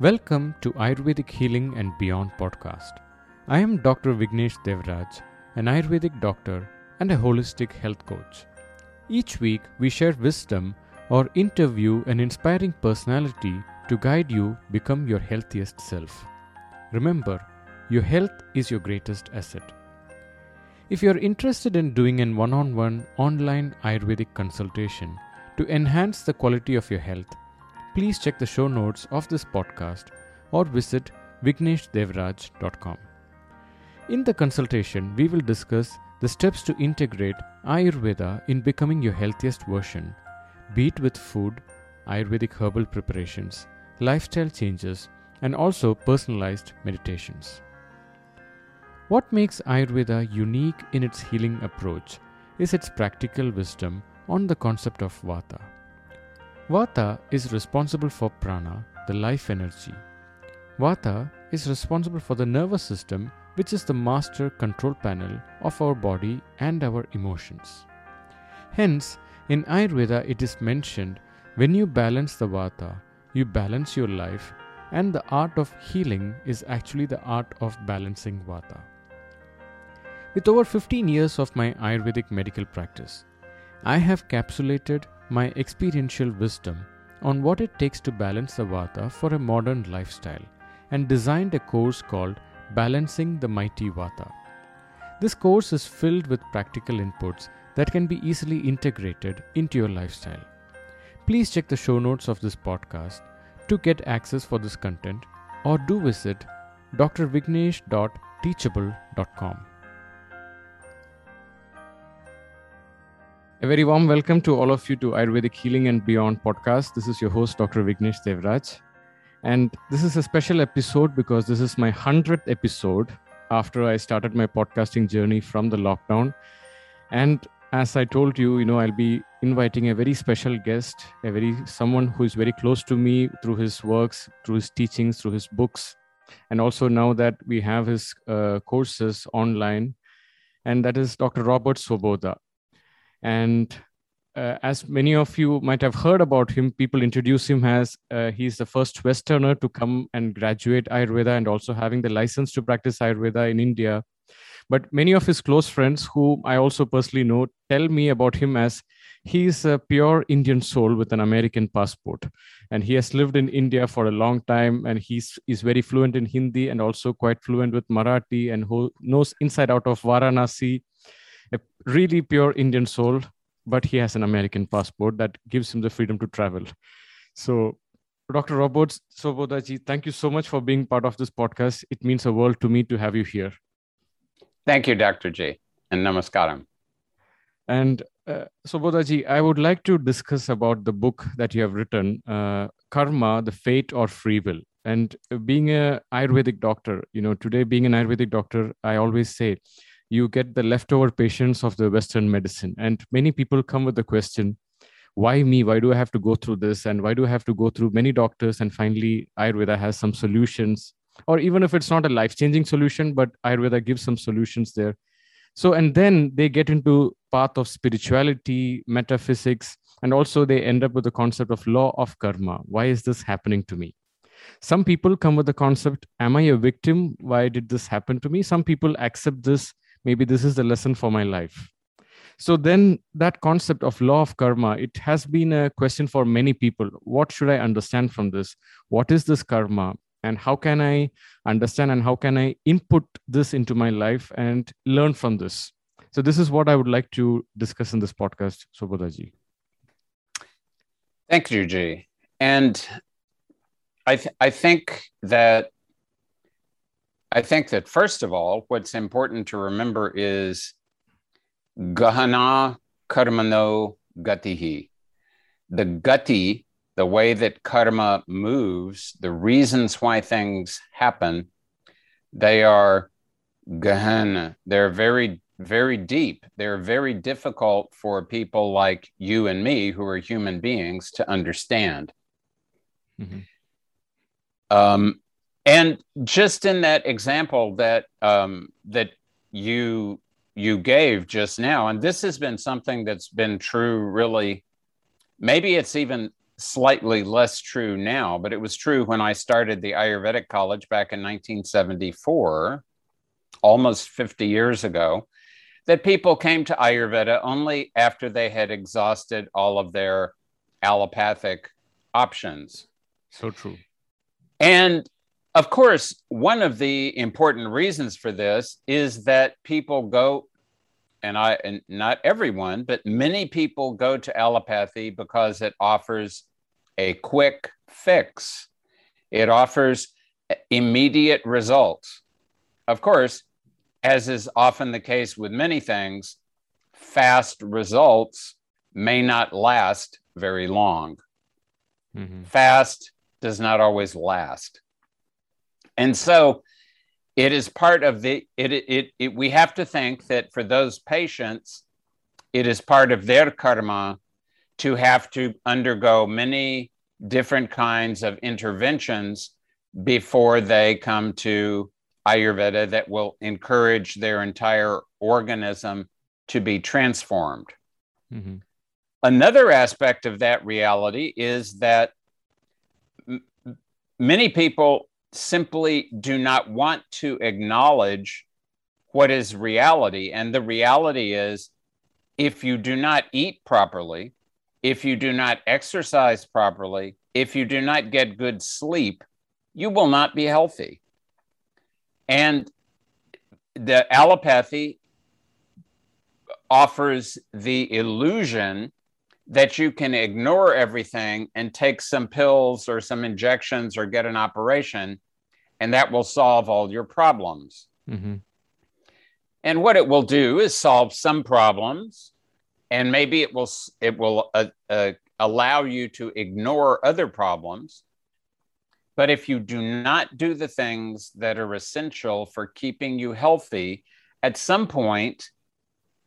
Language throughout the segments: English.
Welcome to Ayurvedic Healing and Beyond podcast. I am Dr. Vignesh Devraj, an Ayurvedic doctor and a holistic health coach. Each week, we share wisdom or interview an inspiring personality to guide you become your healthiest self. Remember, your health is your greatest asset. If you are interested in doing an one on one online Ayurvedic consultation to enhance the quality of your health, please check the show notes of this podcast or visit vigneshdevraj.com. In the consultation, we will discuss the steps to integrate Ayurveda in becoming your healthiest version, be it with food, Ayurvedic herbal preparations, lifestyle changes, and also personalized meditations. What makes Ayurveda unique in its healing approach is its practical wisdom on the concept of Vata. Vata is responsible for prana, the life energy. Vata is responsible for the nervous system, which is the master control panel of our body and our emotions. Hence, in Ayurveda, it is mentioned when you balance the Vata, you balance your life, and the art of healing is actually the art of balancing Vata. With over 15 years of my Ayurvedic medical practice, I have capsulated my experiential wisdom on what it takes to balance the Vata for a modern lifestyle and designed a course called Balancing the Mighty Vata. This course is filled with practical inputs that can be easily integrated into your lifestyle. Please check the show notes of this podcast to get access for this content or do visit drvignesh.teachable.com. A very warm welcome to all of you to Ayurvedic Healing and Beyond podcast. This is your host, Dr. Vignesh Devraj. And this is a special episode because this is my 100th episode after I started my podcasting journey from the lockdown. And as I told you, you know, I'll be inviting a very special guest, a very someone who is very close to me through his works, through his teachings, through his books, and also now that we have his uh, courses online, and that is Dr. Robert Svoboda. And uh, as many of you might have heard about him, people introduce him as uh, he's the first Westerner to come and graduate Ayurveda and also having the license to practice Ayurveda in India. But many of his close friends, who I also personally know, tell me about him as he's a pure Indian soul with an American passport. And he has lived in India for a long time and he's, he's very fluent in Hindi and also quite fluent with Marathi and who knows inside out of Varanasi really pure Indian soul, but he has an American passport that gives him the freedom to travel. So, Dr. Robert Svobodaji, thank you so much for being part of this podcast. It means a world to me to have you here. Thank you, Dr. J, and namaskaram. And uh, Svobodaji, I would like to discuss about the book that you have written, uh, Karma, the Fate or Free Will. And being a Ayurvedic doctor, you know, today being an Ayurvedic doctor, I always say you get the leftover patients of the Western medicine. And many people come with the question, why me? Why do I have to go through this? And why do I have to go through many doctors? And finally, Ayurveda has some solutions, or even if it's not a life changing solution, but Ayurveda gives some solutions there. So, and then they get into path of spirituality, metaphysics, and also they end up with the concept of law of karma. Why is this happening to me? Some people come with the concept, am I a victim? Why did this happen to me? Some people accept this maybe this is the lesson for my life. So then that concept of law of karma it has been a question for many people. What should i understand from this? What is this karma? And how can i understand and how can i input this into my life and learn from this? So this is what i would like to discuss in this podcast Svobodaji. thank you Jay. and I, th- I think that I think that first of all, what's important to remember is Gahana Karmano Gatihi. The gati, the way that karma moves, the reasons why things happen, they are Gahana. They're very, very deep. They're very difficult for people like you and me, who are human beings, to understand. Mm-hmm. Um, and just in that example that um, that you you gave just now and this has been something that's been true really maybe it's even slightly less true now, but it was true when I started the Ayurvedic College back in 1974, almost 50 years ago, that people came to Ayurveda only after they had exhausted all of their allopathic options. So true. And of course, one of the important reasons for this is that people go, and I, and not everyone, but many people go to allopathy because it offers a quick fix. It offers immediate results. Of course, as is often the case with many things, fast results may not last very long. Mm-hmm. Fast does not always last. And so it is part of the it, it, it, it, we have to think that for those patients it is part of their karma to have to undergo many different kinds of interventions before they come to ayurveda that will encourage their entire organism to be transformed mm-hmm. another aspect of that reality is that m- many people simply do not want to acknowledge what is reality. And the reality is if you do not eat properly, if you do not exercise properly, if you do not get good sleep, you will not be healthy. And the allopathy offers the illusion that you can ignore everything and take some pills or some injections or get an operation, and that will solve all your problems. Mm-hmm. And what it will do is solve some problems, and maybe it will it will uh, uh, allow you to ignore other problems. But if you do not do the things that are essential for keeping you healthy, at some point,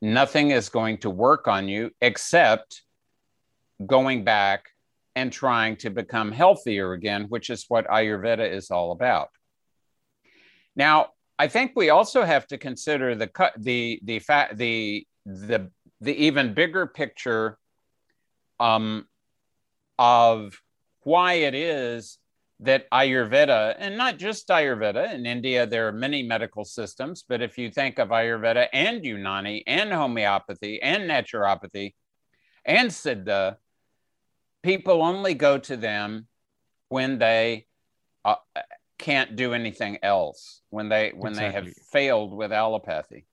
nothing is going to work on you except going back and trying to become healthier again, which is what Ayurveda is all about. Now, I think we also have to consider the the the fact the the the even bigger picture um, of why it is that Ayurveda, and not just Ayurveda, in India there are many medical systems, but if you think of Ayurveda and Unani and homeopathy and naturopathy and Siddha, people only go to them when they uh, can't do anything else when they when exactly. they have failed with allopathy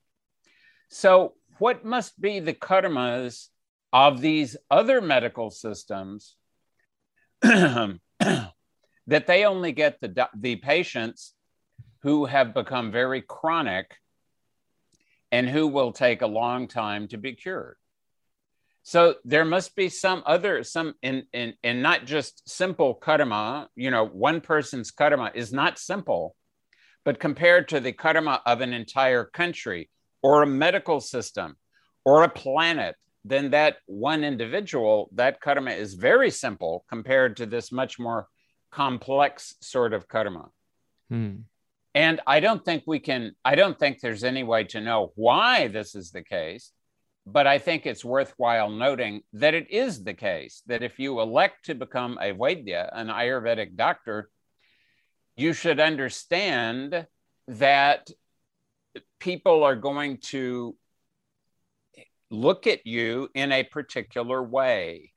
so what must be the karmas of these other medical systems that they only get the the patients who have become very chronic and who will take a long time to be cured so there must be some other, some in, in, in not just simple karma, you know, one person's karma is not simple, but compared to the karma of an entire country or a medical system or a planet, then that one individual, that karma is very simple compared to this much more complex sort of karma. Hmm. And I don't think we can, I don't think there's any way to know why this is the case but I think it's worthwhile noting that it is the case that if you elect to become a Vaidya, an Ayurvedic doctor, you should understand that people are going to look at you in a particular way.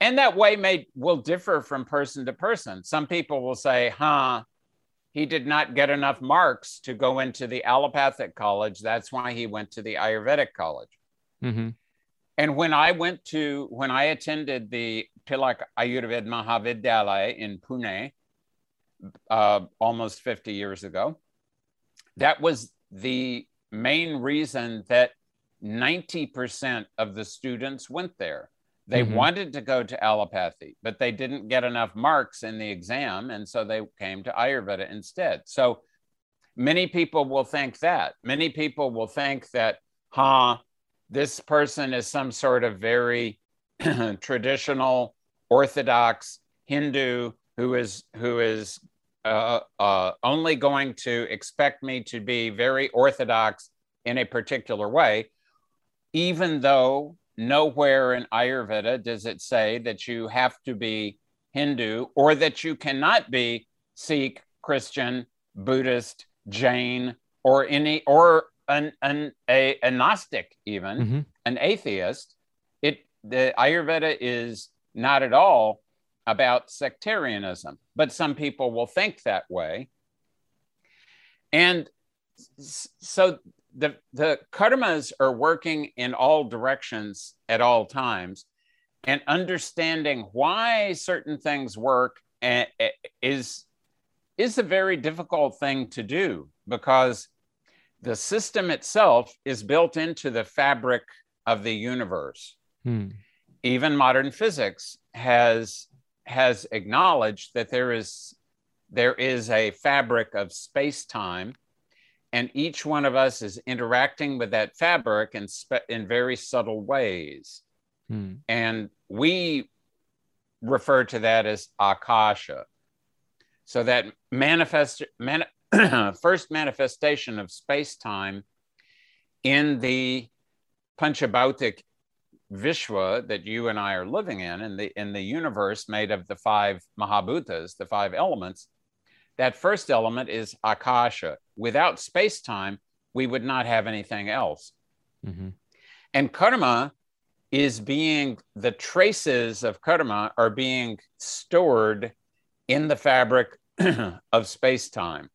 And that way may will differ from person to person. Some people will say, huh, he did not get enough marks to go into the allopathic college. That's why he went to the Ayurvedic college. Mm-hmm. And when I went to, when I attended the Tilak Ayurved Mahavidyalaya in Pune uh, almost 50 years ago, that was the main reason that 90% of the students went there. They mm-hmm. wanted to go to allopathy, but they didn't get enough marks in the exam. And so they came to Ayurveda instead. So many people will think that. Many people will think that, huh, this person is some sort of very traditional, orthodox Hindu who is who is uh, uh, only going to expect me to be very orthodox in a particular way, even though nowhere in Ayurveda does it say that you have to be Hindu or that you cannot be Sikh, Christian, Buddhist, Jain, or any or an, an a, a Gnostic even, mm-hmm. an atheist. It the Ayurveda is not at all about sectarianism, but some people will think that way. And so the the karmas are working in all directions at all times and understanding why certain things work is is a very difficult thing to do because the system itself is built into the fabric of the universe hmm. even modern physics has has acknowledged that there is there is a fabric of space time and each one of us is interacting with that fabric in, spe- in very subtle ways. Hmm. And we refer to that as akasha. So that manifest man, first manifestation of space time in the Panchabautic Vishwa that you and I are living in, in the in the universe made of the five Mahabhutas, the five elements, that first element is akasha. Without space time, we would not have anything else. Mm-hmm. And karma is being, the traces of karma are being stored in the fabric of space time.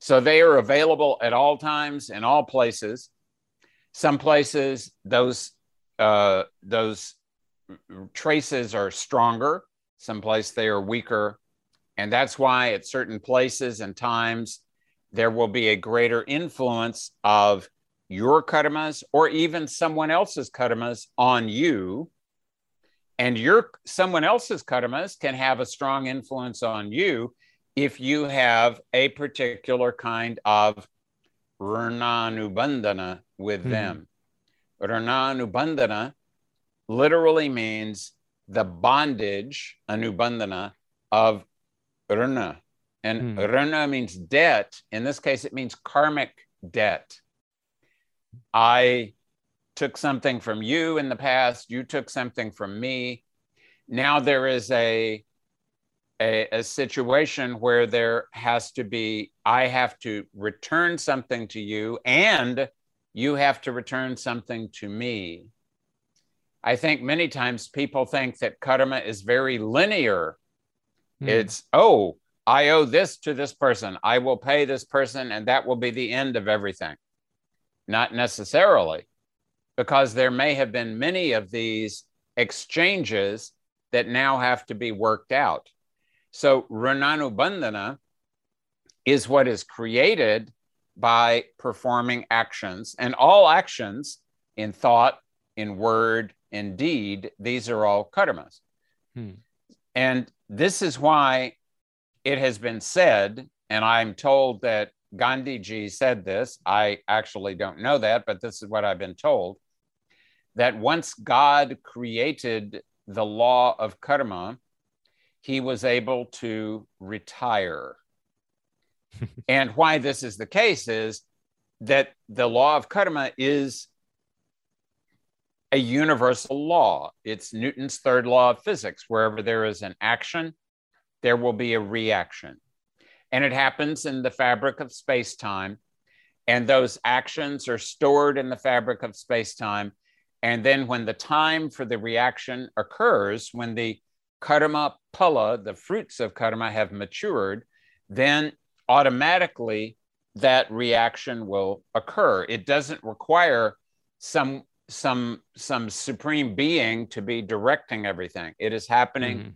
So they are available at all times in all places. Some places, those, uh, those traces are stronger. Some places they are weaker. And that's why at certain places and times, there will be a greater influence of your karmas or even someone else's karmas on you. And your someone else's karmas can have a strong influence on you if you have a particular kind of Rananubandhana with hmm. them. Rananubandhana literally means the bondage, anubandhana, of rana. And hmm. rana means debt. In this case, it means karmic debt. I took something from you in the past, you took something from me. Now there is a, a, a situation where there has to be, I have to return something to you, and you have to return something to me. I think many times people think that karma is very linear Hmm. It's, oh, I owe this to this person. I will pay this person, and that will be the end of everything. Not necessarily, because there may have been many of these exchanges that now have to be worked out. So, Rananubandhana is what is created by performing actions, and all actions in thought, in word, in deed, these are all karmas. Hmm. And this is why it has been said, and I'm told that Gandhi ji said this. I actually don't know that, but this is what I've been told that once God created the law of karma, he was able to retire. and why this is the case is that the law of karma is a universal law. It's Newton's third law of physics. Wherever there is an action, there will be a reaction. And it happens in the fabric of space time. And those actions are stored in the fabric of space time. And then when the time for the reaction occurs, when the karma phala, the fruits of karma, have matured, then automatically that reaction will occur. It doesn't require some some some supreme being to be directing everything. It is happening mm-hmm.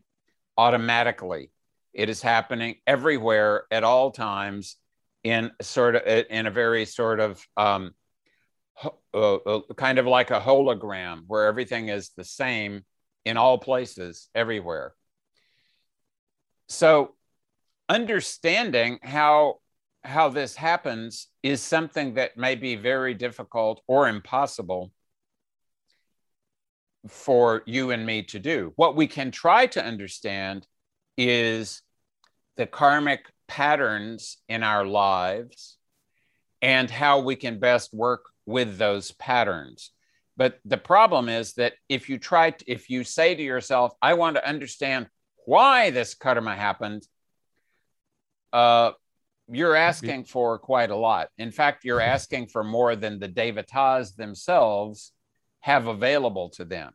automatically. It is happening everywhere at all times in sort of in a very sort of um, uh, uh, kind of like a hologram where everything is the same in all places everywhere. So understanding how how this happens is something that may be very difficult or impossible for you and me to do. What we can try to understand is the karmic patterns in our lives and how we can best work with those patterns. But the problem is that if you try, to, if you say to yourself, I want to understand why this karma happened, uh, you're asking for quite a lot. In fact, you're asking for more than the devatas themselves have available to them.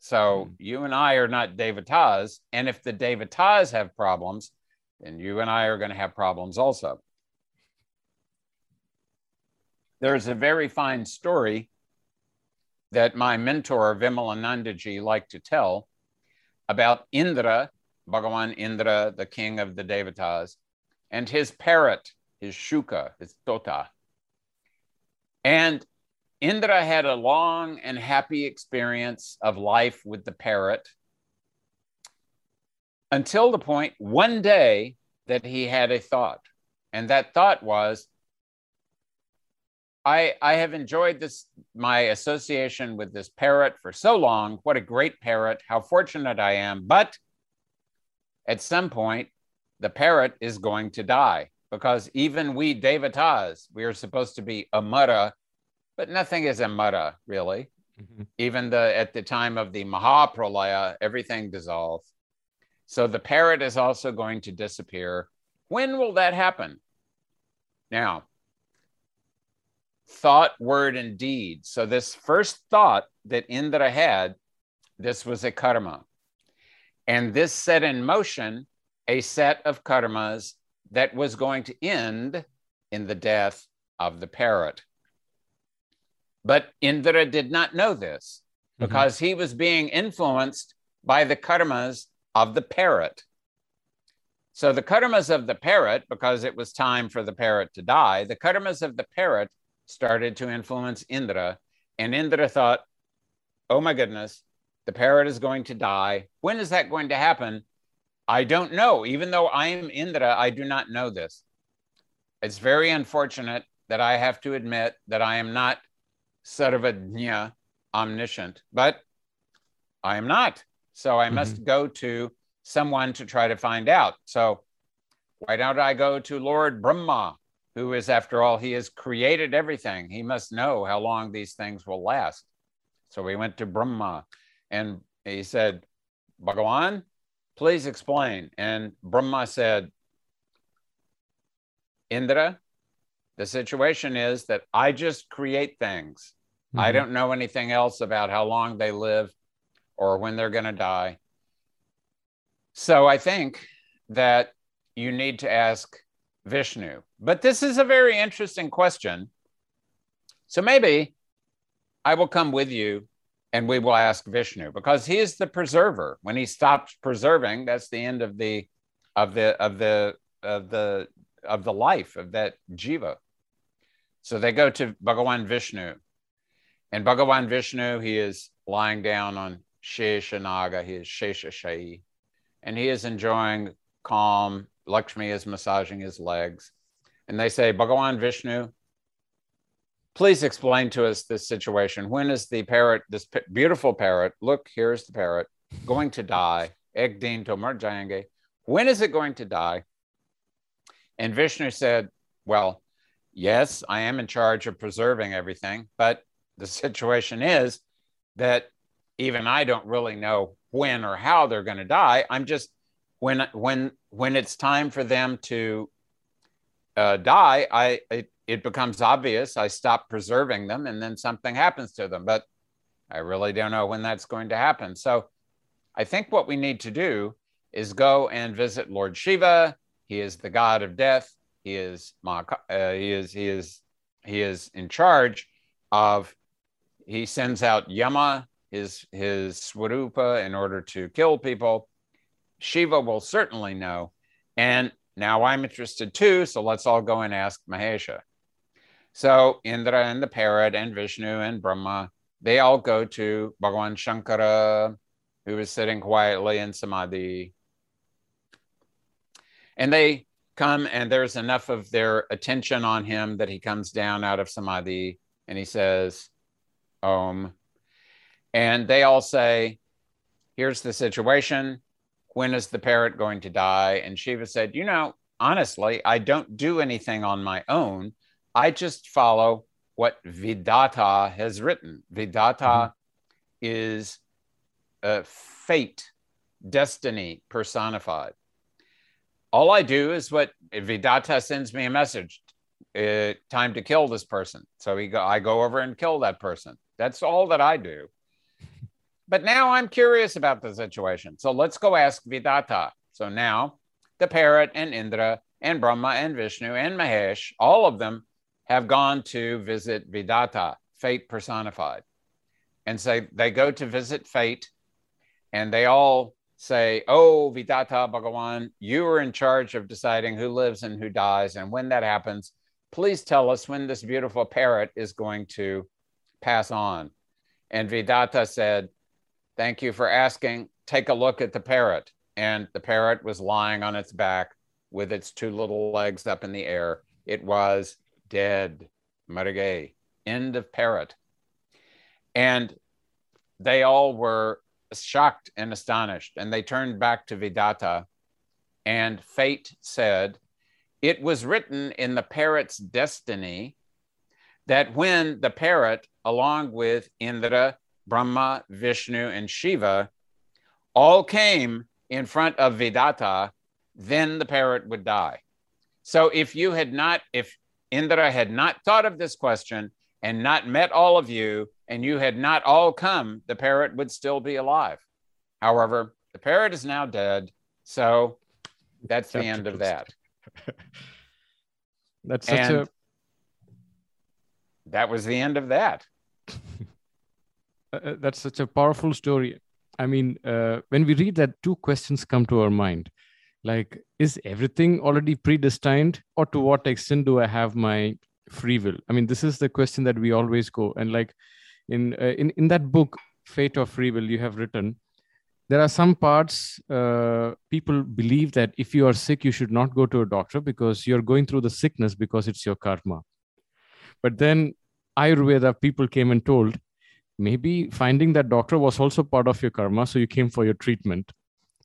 So mm. you and I are not devatas. And if the devatas have problems, then you and I are going to have problems also. There's a very fine story that my mentor, Vimalanandaji, liked to tell about Indra, Bhagavan Indra, the king of the devatas, and his parrot, his shuka, his tota. And Indra had a long and happy experience of life with the parrot until the point one day that he had a thought. And that thought was, I, I have enjoyed this, my association with this parrot for so long. What a great parrot. How fortunate I am. But at some point, the parrot is going to die because even we devatas, we are supposed to be amara, but nothing is a amara really. Mm-hmm. Even the at the time of the Mahapralaya, everything dissolves. So the parrot is also going to disappear. When will that happen? Now, thought, word, and deed. So this first thought that Indra had, this was a karma. And this set in motion a set of karmas that was going to end in the death of the parrot. But Indra did not know this mm-hmm. because mm-hmm. he was being influenced by the karmas of the parrot. So the karmas of the parrot, because it was time for the parrot to die, the karmas of the parrot started to influence Indra. And Indra thought, oh my goodness, the parrot is going to die. When is that going to happen? I don't know. Even though I am Indra, I do not know this. It's very unfortunate that I have to admit that I am not Sarvajna, omniscient, but I am not. So I mm-hmm. must go to someone to try to find out. So why don't I go to Lord Brahma, who is, after all, he has created everything. He must know how long these things will last. So we went to Brahma and he said, Bhagawan, Please explain. And Brahma said, Indra, the situation is that I just create things. Mm-hmm. I don't know anything else about how long they live or when they're going to die. So I think that you need to ask Vishnu. But this is a very interesting question. So maybe I will come with you and we will ask Vishnu because he is the preserver. When he stops preserving, that's the end of the of the of the of the of the life of that jiva. So they go to Bhagawan Vishnu, and Bhagawan Vishnu he is lying down on Sheshanaga, he is Sheshashayi, and he is enjoying calm. Lakshmi is massaging his legs, and they say, Bhagawan Vishnu, please explain to us this situation. When is the parrot, this p- beautiful parrot, look, here's the parrot, going to die? Egdin Tomar Jayange. When is it going to die? And Vishnu said, Well, yes, I am in charge of preserving everything, but the situation is that even I don't really know when or how they're going to die. I'm just when when when it's time for them to uh, die, I it, it becomes obvious. I stop preserving them and then something happens to them. But I really don't know when that's going to happen. So I think what we need to do is go and visit Lord Shiva. He is the god of death. He is uh, he is he is he is in charge of he sends out Yama, his his Swarupa, in order to kill people. Shiva will certainly know. And now I'm interested too, so let's all go and ask Mahesha. So Indra and the parrot and Vishnu and Brahma, they all go to Bhagavan Shankara, who is sitting quietly in Samadhi. And they come, and there's enough of their attention on him that he comes down out of Samadhi and he says, Om. And they all say, Here's the situation. When is the parrot going to die? And Shiva said, You know, honestly, I don't do anything on my own. I just follow what Vidata has written. Vidata mm-hmm. is a fate, destiny personified. All I do is what Vidata sends me a message. Uh, time to kill this person. So he go, I go over and kill that person. That's all that I do. But now I'm curious about the situation. So let's go ask Vidata. So now the parrot and Indra and Brahma and Vishnu and Mahesh, all of them have gone to visit Vidata, fate personified. And so they go to visit fate and they all say, Oh, Vidata Bhagawan, you are in charge of deciding who lives and who dies. And when that happens, please tell us when this beautiful parrot is going to pass on. And Vidata said, Thank you for asking. Take a look at the parrot. And the parrot was lying on its back with its two little legs up in the air. It was dead. Marge, end of parrot. And they all were shocked and astonished. And they turned back to Vidata. And fate said, It was written in the parrot's destiny that when the parrot, along with Indra, Brahma, Vishnu, and Shiva, all came in front of Vidata, then the parrot would die. So if you had not, if Indra had not thought of this question and not met all of you, and you had not all come, the parrot would still be alive. However, the parrot is now dead. So that's the end of that. that's such and a. That was the end of that. Uh, uh, that's such a powerful story. I mean, uh, when we read that, two questions come to our mind like is everything already predestined or to what extent do i have my free will. I mean this is the question that we always go. And like in uh, in in that book fate of free will you have written there are some parts uh, people believe that if you are sick you should not go to a doctor because you're going through the sickness because it's your karma. But then ayurveda people came and told maybe finding that doctor was also part of your karma so you came for your treatment.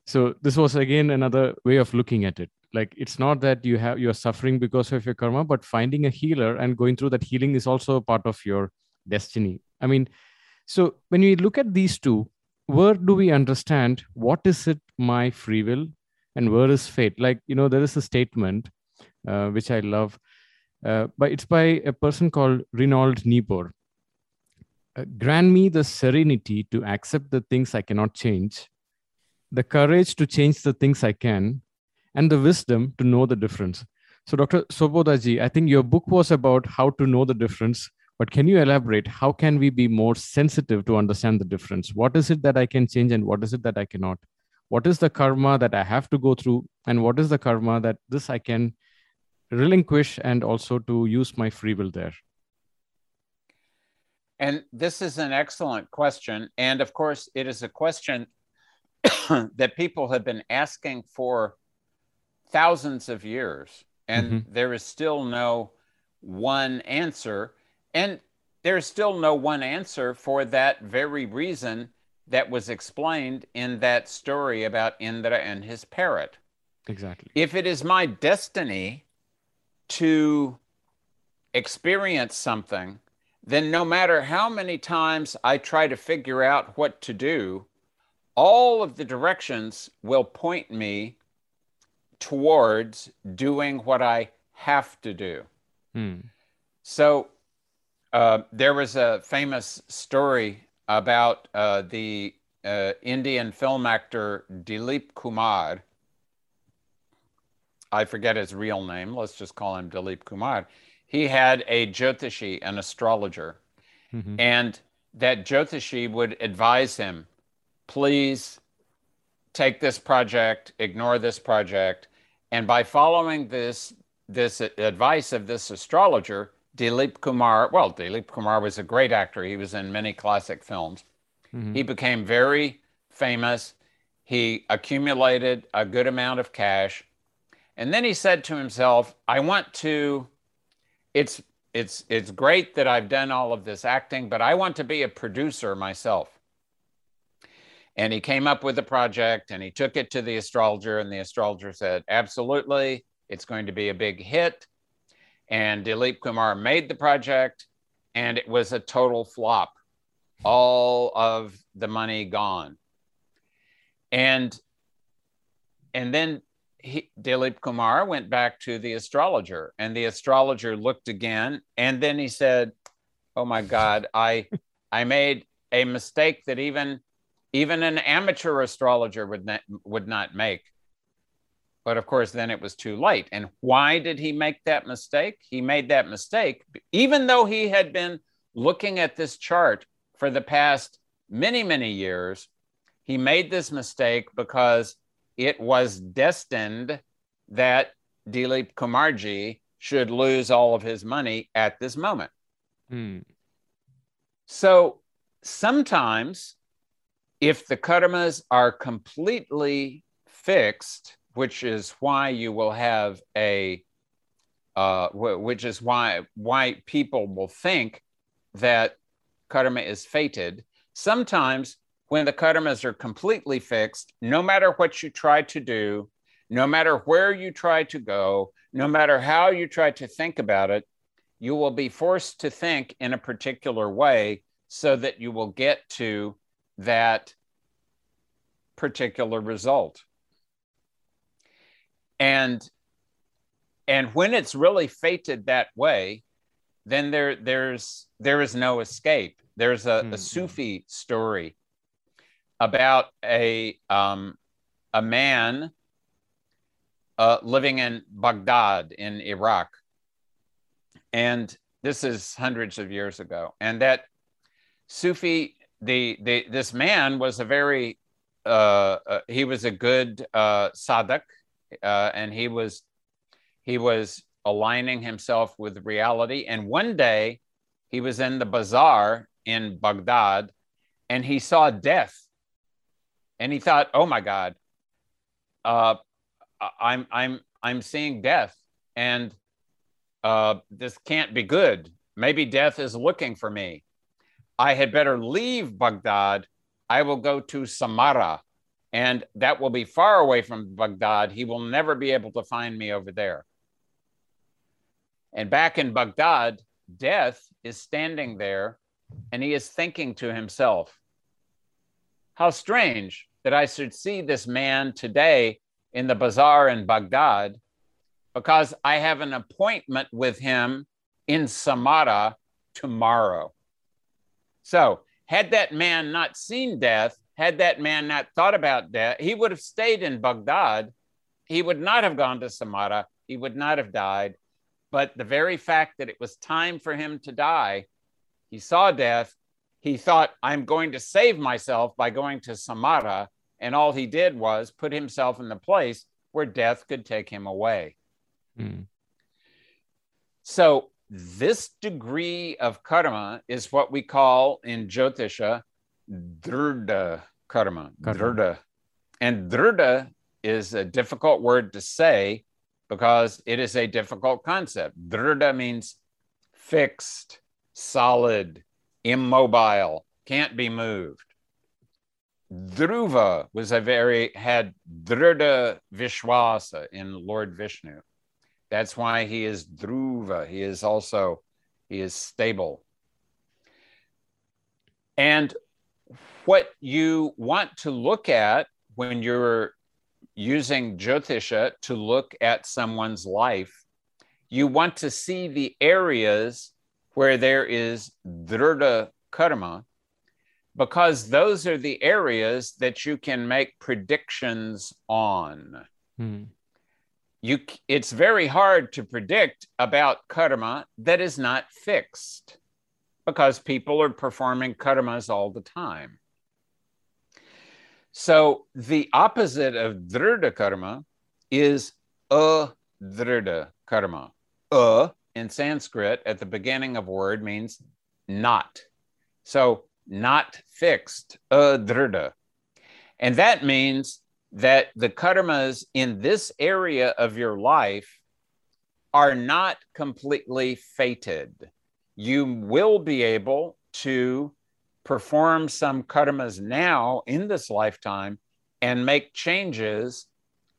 So this was again another way of looking at it like it's not that you have you're suffering because of your karma but finding a healer and going through that healing is also a part of your destiny i mean so when we look at these two where do we understand what is it my free will and where is fate like you know there is a statement uh, which i love uh, but it's by a person called Reinhold Niebuhr. Uh, grant me the serenity to accept the things I cannot change the courage to change the things I can, and the wisdom to know the difference. So, Dr. Svobodaji, I think your book was about how to know the difference, but can you elaborate? How can we be more sensitive to understand the difference? What is it that I can change, and what is it that I cannot? What is the karma that I have to go through, and what is the karma that this I can relinquish and also to use my free will there? And this is an excellent question. And of course, it is a question that people have been asking for thousands of years, and mm-hmm. there is still no one answer. And there's still no one answer for that very reason that was explained in that story about Indra and his parrot. Exactly. If it is my destiny to experience something, then no matter how many times I try to figure out what to do, all of the directions will point me towards doing what I have to do. Hmm. So uh, there was a famous story about uh, the uh, Indian film actor Dilip Kumar. I forget his real name. Let's just call him Dilip Kumar. He had a Jyotishi, an astrologer, mm-hmm. and that Jyotishi would advise him please take this project, ignore this project. And by following this, this advice of this astrologer, Dilip Kumar, well, Dilip Kumar was a great actor. He was in many classic films. Mm-hmm. He became very famous. He accumulated a good amount of cash. And then he said to himself, I want to, it's, it's, it's great that I've done all of this acting, but I want to be a producer myself. And he came up with a project and he took it to the astrologer, and the astrologer said, Absolutely, it's going to be a big hit. And Dilip Kumar made the project. and it was a total flop. All of the money gone. And and then he, Dilip Kumar went back to the astrologer, and the astrologer looked again, and then he said, "Oh my God, I I made a mistake that even even an amateur astrologer would not would not make." But of course, then it was too late. And why did he make that mistake? He made that mistake even though he had been looking at this chart for the past many many years. He made this mistake because it was destined that Dilip Kumarji should lose all of his money at this moment. Hmm. So sometimes, if the karmas are completely fixed, which is why you will have a, uh, which is why why people will think that karma is fated. Sometimes when the karmas are completely fixed, no matter what you try to do, no matter where you try to go, no matter how you try to think about it, you will be forced to think in a particular way so that you will get to that particular result. And and when it's really fated that way, then there there's there is no escape. There's a, mm-hmm. a Sufi story about a um, a man uh, living in Baghdad in Iraq, and this is hundreds of years ago. And that Sufi, the, the this man was a very uh, uh, he was a good uh, sadhak, uh, and he was he was aligning himself with reality. And one day, he was in the bazaar in Baghdad, and he saw death and he thought, "Oh my God, uh, I'm I'm I'm seeing death, and uh, this can't be good. Maybe death is looking for me. I had better leave Baghdad. I will go to Samarra, and that will be far away from Baghdad. He will never be able to find me over there." And back in Baghdad, death is standing there, and he is thinking to himself how strange that I should see this man today in the bazaar in Baghdad because I have an appointment with him in Samarra tomorrow. So, had that man not seen death, had that man not thought about death, he would have stayed in Baghdad. He would not have gone to Samarra. He would not have died. But the very fact that it was time for him to die, he saw death he thought, I'm going to save myself by going to Samarra. And all he did was put himself in the place where death could take him away. Mm. So, this degree of karma is what we call in Jyotisha drda karma. Drda. And drda is a difficult word to say because it is a difficult concept. Drda means fixed, solid, immobile, can't be moved. Dhruva was a very had Drida Vishwasa in Lord Vishnu. That's why he is Dhruva. He is also he is stable. And what you want to look at when you're using Jyotisha to look at someone's life, you want to see the areas where there is drda karma, because those are the areas that you can make predictions on. Hmm. You, it's very hard to predict about karma that is not fixed because people are performing karmas all the time. So the opposite of drda karma is adrda karma. A in Sanskrit at the beginning of word means not. So not fixed, adrda. And that means that the karmas in this area of your life are not completely fated. You will be able to perform some karmas now in this lifetime and make changes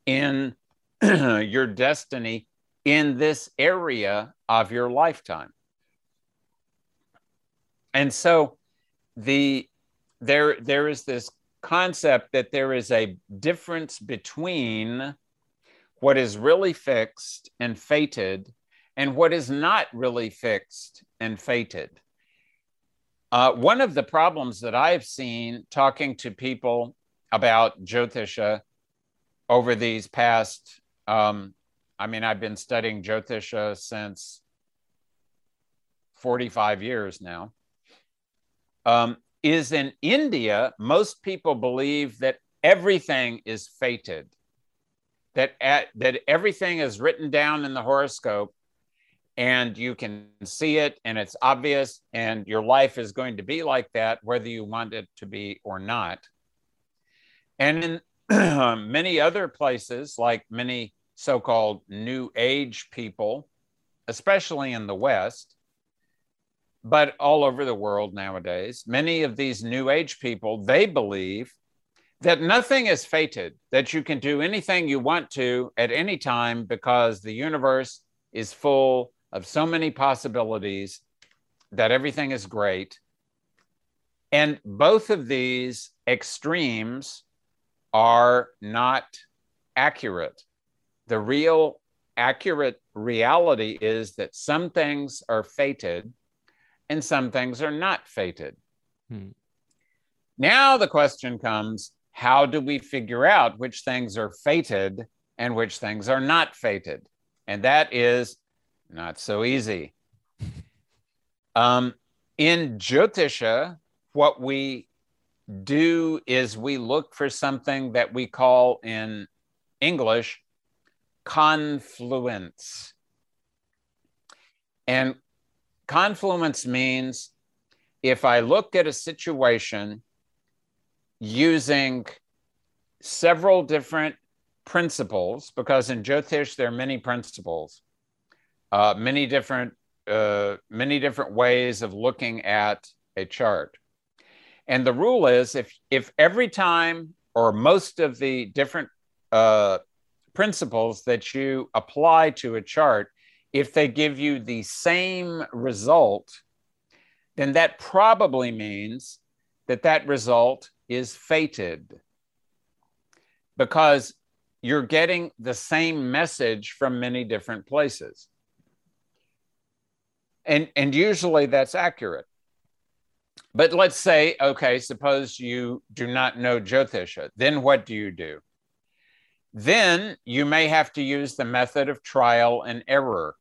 in your destiny in this area of your lifetime. and so the there there is this concept that there is a difference between what is really fixed and fated and what is not really fixed and fated. Uh, one of the problems that I've seen talking to people about Jyotisha over these past, um, I mean, I've been studying Jyotisha since 45 years now, um, is in India, most people believe that everything is fated, that, at, that everything is written down in the horoscope and you can see it and it's obvious and your life is going to be like that whether you want it to be or not. And in many other places like many so-called new age people especially in the west but all over the world nowadays many of these new age people they believe that nothing is fated that you can do anything you want to at any time because the universe is full of so many possibilities that everything is great. And both of these extremes are not accurate. The real accurate reality is that some things are fated and some things are not fated. Hmm. Now the question comes how do we figure out which things are fated and which things are not fated? And that is not so easy. um, in Jyotisha, what we do is we look for something that we call in English confluence. And confluence means if I look at a situation using several different principles, because in Jyotish there are many principles, uh, many different uh, many different ways of looking at a chart. And the rule is if if every time or most of the different uh, principles that you apply to a chart, if they give you the same result, then that probably means that that result is fated. Because you're getting the same message from many different places. And and usually that's accurate. But let's say okay suppose you do not know jyotisha. Then what do you do then you may have to use the method of trial and error.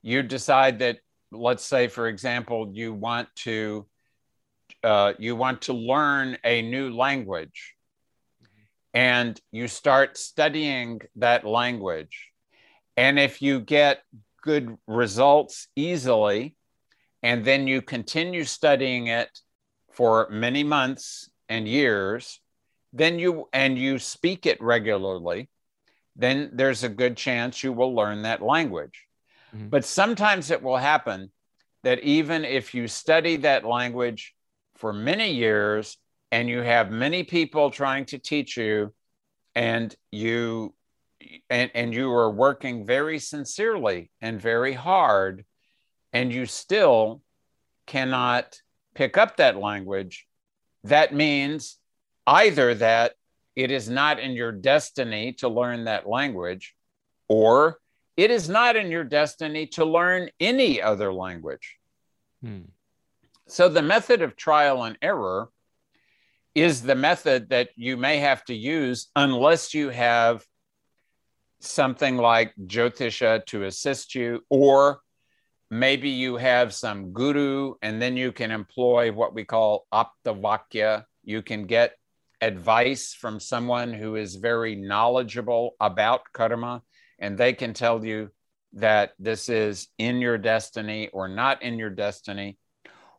You decide that let's say for example you want to uh, you want to learn a new language and you start studying that language. And if you get good results easily, and then you continue studying it for many months and years, then you and you speak it regularly, then there's a good chance you will learn that language. Mm-hmm. But sometimes it will happen that even if you study that language for many years and you have many people trying to teach you and you and, and you are working very sincerely and very hard, and you still cannot pick up that language, that means either that it is not in your destiny to learn that language, or it is not in your destiny to learn any other language. Hmm. So the method of trial and error is the method that you may have to use unless you have something like Jyotisha to assist you, or maybe you have some guru and then you can employ what we call aptavakya. You can get advice from someone who is very knowledgeable about karma and they can tell you that this is in your destiny or not in your destiny.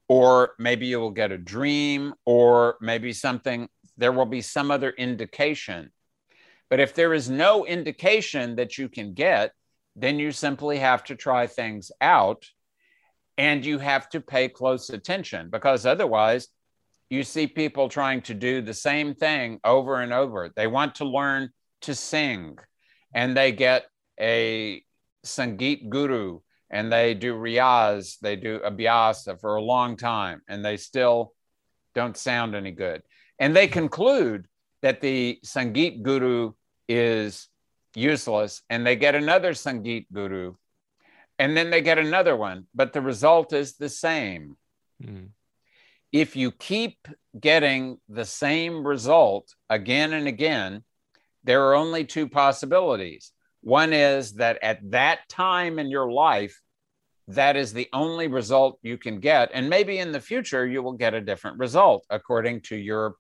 Or maybe you will get a dream, or maybe something, there will be some other indication but if there is no indication that you can get, then you simply have to try things out and you have to pay close attention because otherwise you see people trying to do the same thing over and over. They want to learn to sing and they get a Sangeet guru and they do riyaz, they do abhyasa for a long time, and they still don't sound any good. And they conclude that the Sangeet guru is useless, and they get another Sangeet guru, and then they get another one, but the result is the same. Mm. If you keep getting the same result again and again, there are only two possibilities. One is that at that time in your life, that is the only result you can get. And maybe in the future, you will get a different result according to your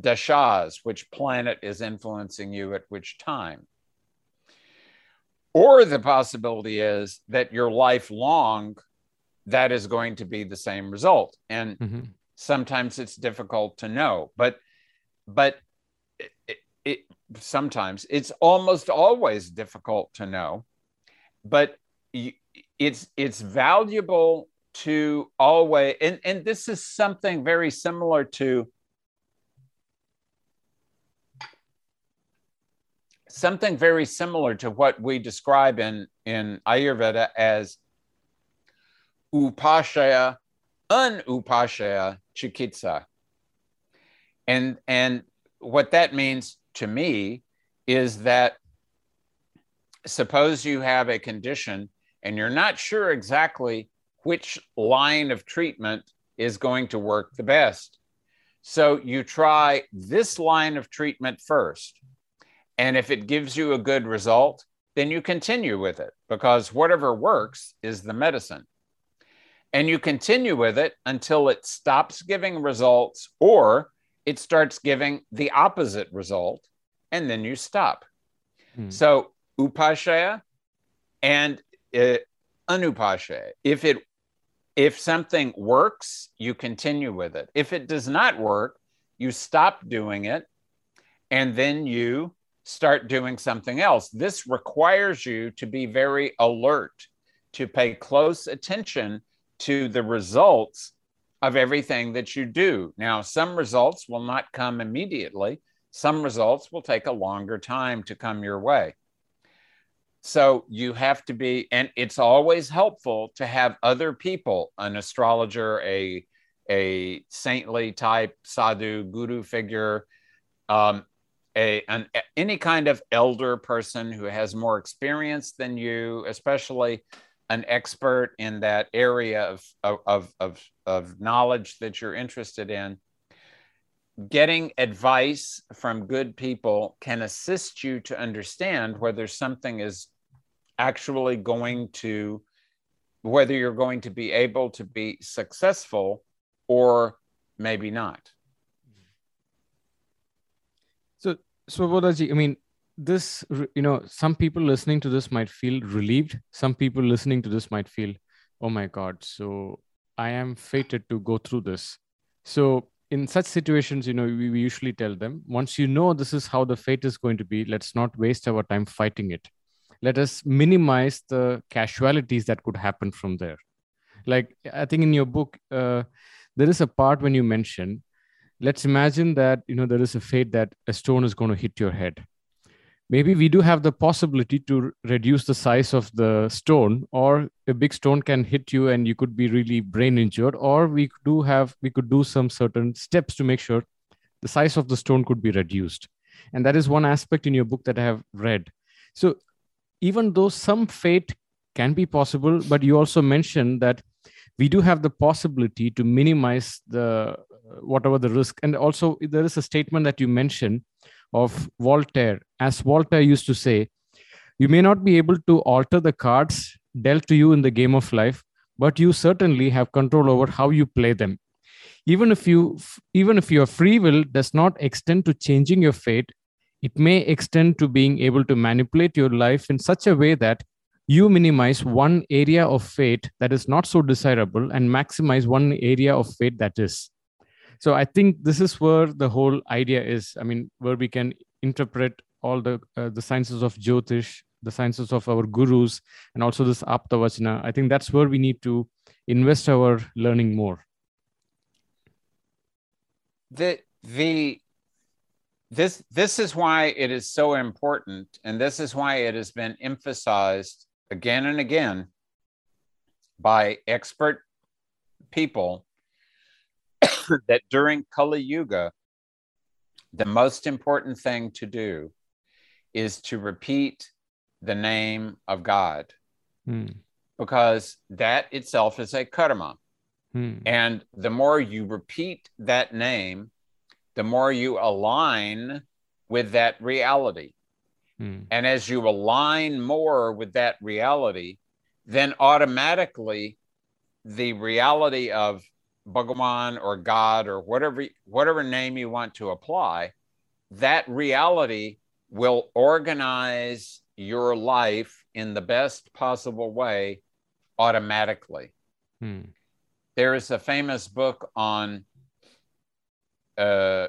dashas, which planet is influencing you at which time. Or the possibility is that your lifelong, that is going to be the same result. And mm-hmm. Sometimes it's difficult to know, but, but it, it, sometimes it's almost always difficult to know. But it's it's valuable to always and, and this is something very similar to something very similar to what we describe in in ayurveda as upashaya anupashaya chikitsa and and what that means to me is that suppose you have a condition and you're not sure exactly which line of treatment is going to work the best. So you try this line of treatment first. And if it gives you a good result, then you continue with it because whatever works is the medicine. And you continue with it until it stops giving results or it starts giving the opposite result, and then you stop. Hmm. So, upashaya and it, anupashe. If it if something works, you continue with it. If it does not work, you stop doing it and then you start doing something else. This requires you to be very alert, to pay close attention to the results of everything that you do. Now, some results will not come immediately, some results will take a longer time to come your way. So you have to be, and it's always helpful to have other people, an astrologer, a a saintly type sadhu guru figure, um, a an, any kind of elder person who has more experience than you, especially an expert in that area of of of, of knowledge that you're interested in getting advice from good people can assist you to understand whether something is actually going to whether you're going to be able to be successful or maybe not. So so what does he, i mean this you know some people listening to this might feel relieved some people listening to this might feel oh my god so i am fated to go through this so in such situations, you know, we, we usually tell them once you know this is how the fate is going to be, let's not waste our time fighting it. Let us minimize the casualties that could happen from there. Like I think in your book, uh, there is a part when you mention, let's imagine that you know there is a fate that a stone is going to hit your head maybe we do have the possibility to reduce the size of the stone or a big stone can hit you and you could be really brain injured or we do have we could do some certain steps to make sure the size of the stone could be reduced. And that is one aspect in your book that i have read. So even though some fate can be possible but you also mentioned that we do have the possibility to minimize the whatever the risk. And also there is a statement that you mentioned of Voltaire. As Voltaire used to say, you may not be able to alter the cards dealt to you in the game of life, but you certainly have control over how you play them. Even if you even if your free will does not extend to changing your fate, it may extend to being able to manipulate your life in such a way that you minimize one area of fate that is not so desirable and maximize one area of fate that is so i think this is where the whole idea is. I mean where we can interpret all the uh, the sciences of jyotish the sciences of our gurus and also this aptavachana. I think that's where we need to invest our learning more. The the this this is why it is so important and this is why it has been emphasized again and again by expert people that during Kali Yuga, the most important thing to do is to repeat the name of God Hmm. because that itself is a karma. Hmm. And the more you repeat that name, the more you align with that reality. Hmm. And as you align more with that reality, then automatically the reality of Bhagawan or God or whatever whatever name you want to apply, that reality will organize your life in the best possible way automatically. Hmm. There is a famous book on uh,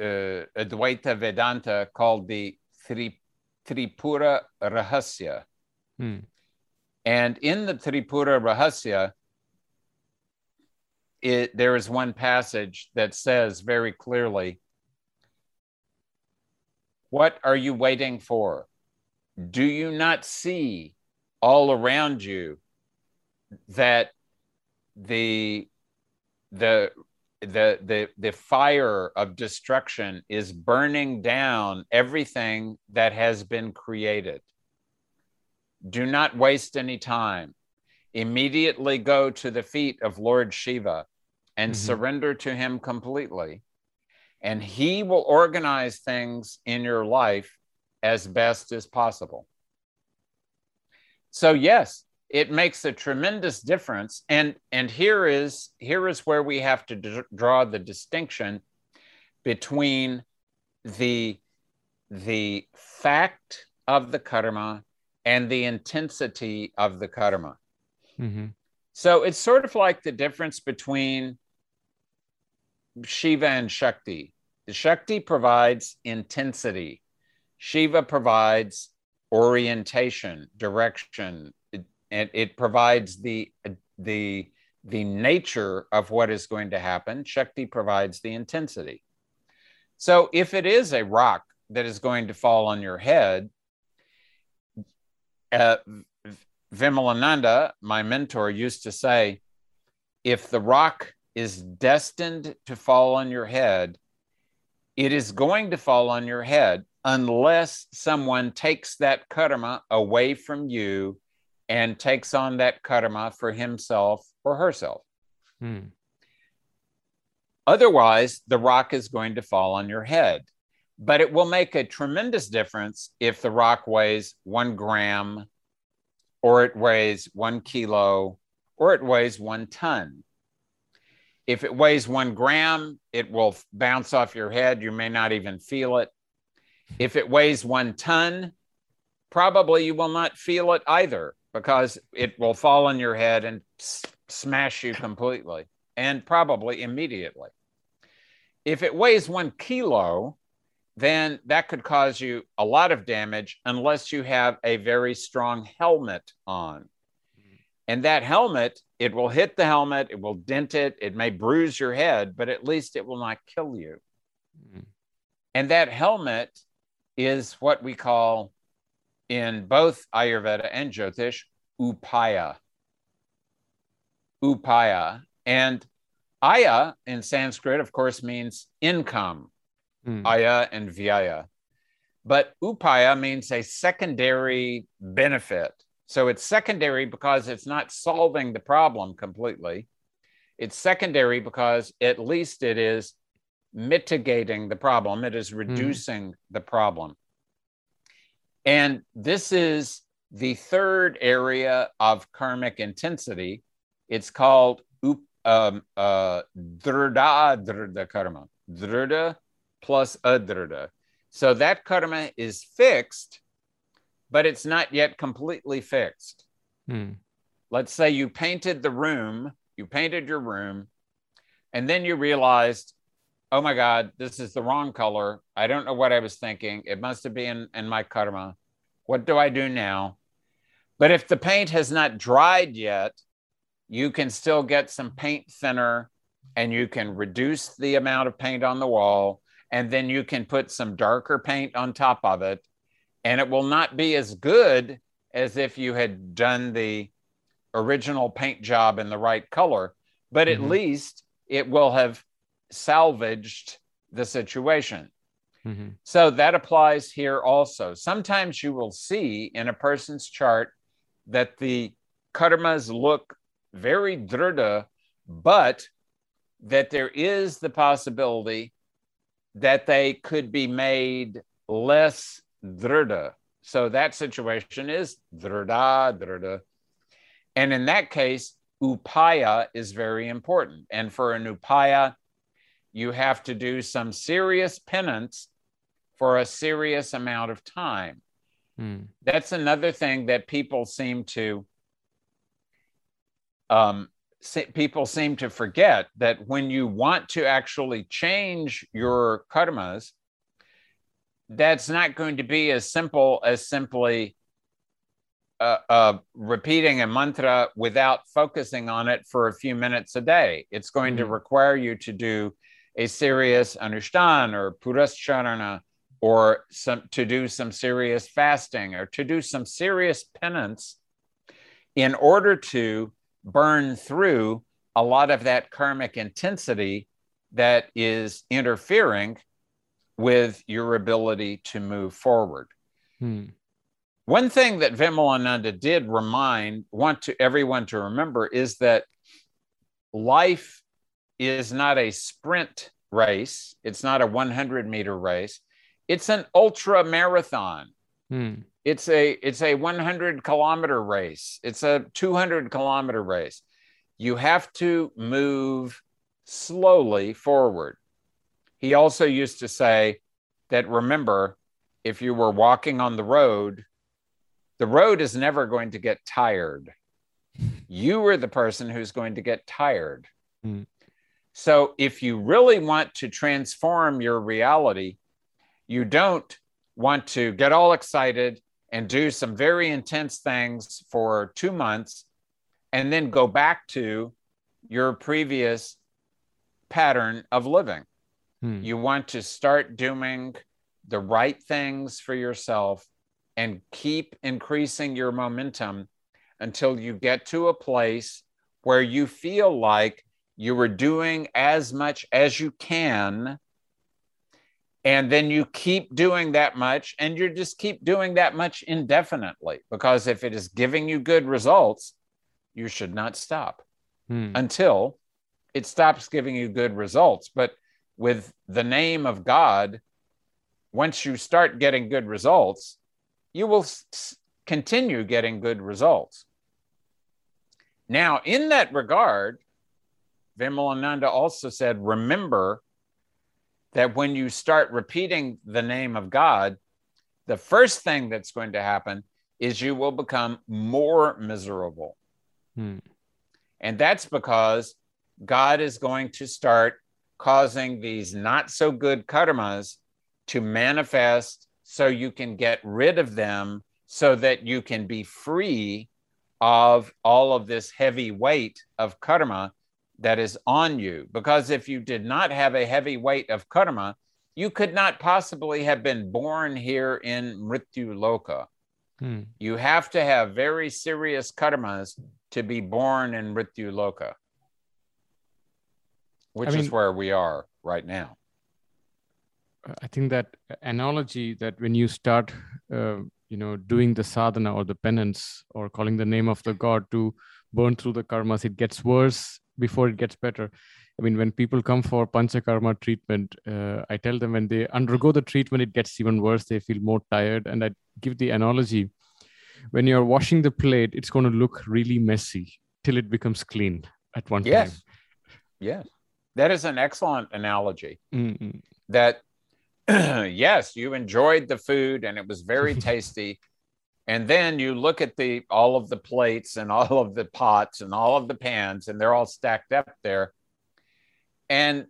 uh, Advaita Vedanta called the Tri- Tripura Rahasya. Hmm. And in the Tripura Rahasya, it, there is one passage that says very clearly, What are you waiting for? Do you not see all around you that the the the the the fire of destruction is burning down everything that has been created? Do not waste any time. Immediately go to the feet of lord shiva and Mhm. surrender to him completely and he will organize things in your life as best as possible so yes it makes a tremendous difference and and here is here is where we have to d- draw the distinction between the the fact of the karma and the intensity of the karma Mhm. so it's sort of like the difference between shiva and shakti. The shakti provides intensity. Shiva provides orientation direction. It, and it provides the the the nature of what is going to happen. Shakti provides the intensity. So if it is a rock that is going to fall on your head uh, vimalananda my mentor used to say if the rock is destined to fall on your head it is going to fall on your head unless someone takes that karma away from you and takes on that karma for himself or herself. Hmm. Otherwise, the rock is going to fall on your head. But it will make a tremendous difference if the rock weighs one gram, or it weighs one kilo, or it weighs one ton. If it weighs one gram, it will bounce off your head. You may not even feel it. If it weighs one ton, probably you will not feel it either because it will fall on your head and s- smash you completely and probably immediately. If it weighs one kilo, then that could cause you a lot of damage unless you have a very strong helmet on. And that helmet, it will hit the helmet, it will dent it, it may bruise your head, but at least it will not kill you. Hmm. And that helmet is what we call in both Ayurveda and Jyotish upaya. Upaya. And aya in Sanskrit, of course, means income, Hmm. aya and vyaya. But upaya means a secondary benefit. So it's secondary because it's not solving the problem completely. It's secondary because at least it is mitigating the problem, it is reducing the problem. And this is the third area of karmic intensity. It's called up, um, uh, drda drda karma, drda plus adrda. So that karma is fixed, but it's not yet completely fixed. Hmm. Let's say you painted the room, you painted your room, and then you realized, oh my God, this is the wrong color. I don't know what I was thinking. It must have been in my karma. What do I do now? But if the paint has not dried yet, you can still get some paint thinner and you can reduce the amount of paint on the wall. And then you can put some darker paint on top of it. And it will not be as good as if you had done the original paint job in the right color, but at Mhm. least it will have salvaged the situation. Mhm. So that applies here also. Sometimes you will see in a person's chart that the karmas look very drida, but that there is the possibility that they could be made less drida. So that situation is drida, drida. And in that case, upaya is very important. And for an upaya, you have to do some serious penance for a serious amount of time. Mm. That's another thing that people seem to um, se- people seem to forget that when you want to actually change your karmas, that's not going to be as simple as simply uh, uh, repeating a mantra without focusing on it for a few minutes a day. It's going to Mm. require you to do a serious anushthan or purascharana or some to do some serious fasting or to do some serious penance in order to burn through a lot of that karmic intensity that is interfering with your ability to move forward. Mm. One thing that Vimalananda did remind want to everyone to remember is that life is not a sprint race. It's not a 100 meter race. It's an ultra marathon. Mm. It's a it's a 100 kilometer race. It's a 200 kilometer race. You have to move slowly forward. He also used to say that remember, if you were walking on the road, the road is never going to get tired. You are the person who's going to get tired. Mm. So if you really want to transform your reality, you don't want to get all excited and do some very intense things for two months and then go back to your previous pattern of living. Mm. You want to start doing the right things for yourself and keep increasing your momentum until you get to a place where you feel like you are doing as much as you can. And then you keep doing that much, and you just keep doing that much indefinitely. Because if it is giving you good results, you should not stop Mm. until it stops giving you good results. But with the name of God, once you start getting good results, you will s- continue getting good results. Now, in that regard, Vimalananda also said, remember that when you start repeating the name of God, the first thing that's going to happen is you will become more miserable. Mm. And that's because God is going to start causing these not so good karmas to manifest so you can get rid of them so that you can be free of all of this heavy weight of karma that is on you. Because if you did not have a heavy weight of karma, you could not possibly have been born here in Mrityu Loka. Mm. You have to have very serious karmas to be born in Mrityu Loka, which I is where we are right now. I think that analogy that when you start, uh, you know, doing the sadhana or the penance or calling the name of the god to burn through the karmas, it gets worse before it gets better. I mean, when people come for panchakarma treatment, uh, I tell them when they undergo the treatment, it gets even worse. They feel more tired. And I give the analogy when you're washing the plate, it's going to look really messy till it becomes clean at one Yes. Yes. That is an excellent analogy. Mm-mm. That, yes, you enjoyed the food and it was very tasty. And then you look at the all of the plates and all of the pots and all of the pans, and they're all stacked up there. And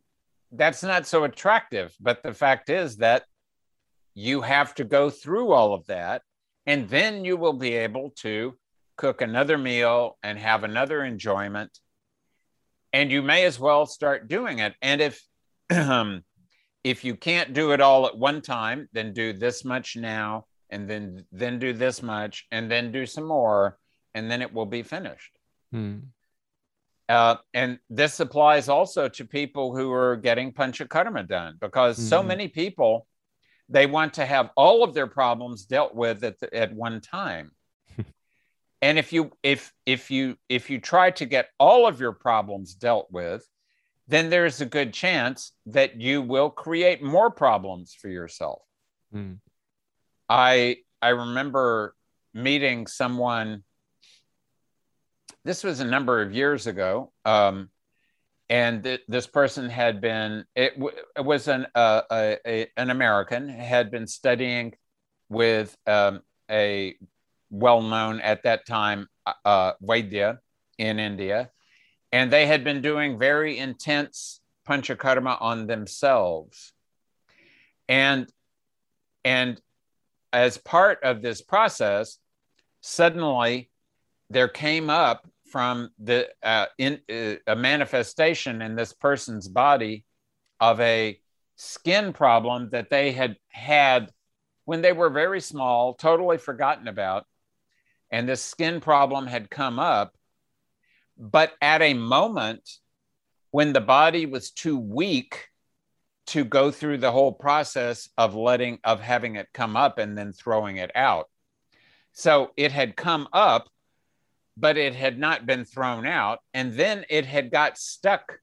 that's not so attractive. But the fact is that you have to go through all of that, and then you will be able to cook another meal and have another enjoyment. And you may as well start doing it. And if if you can't do it all at one time, then do this much now, and then then do this much, and then do some more, and then it will be finished. Hmm. Uh, and this applies also to people who are getting panchakarma done because so Mhm. many people they want to have all of their problems dealt with at, the, at one time and if you if if you if you try to get all of your problems dealt with then there's a good chance that you will create more problems for yourself Hmm. I I remember meeting someone. This was a number of years ago, um, and th- this person had been it, w- it was an uh, a, a, an American had been studying with um, a well known at that time uh, Vaidya in India, and they had been doing very intense panchakarma on themselves, and and as part of this process, suddenly there came up from the uh, in uh, a manifestation in this person's body of a skin problem that they had had when they were very small, totally forgotten about, and this skin problem had come up, but at a moment when the body was too weak to go through the whole process of letting of having it come up and then throwing it out. So it had come up but it had not been thrown out. And then it had got stuck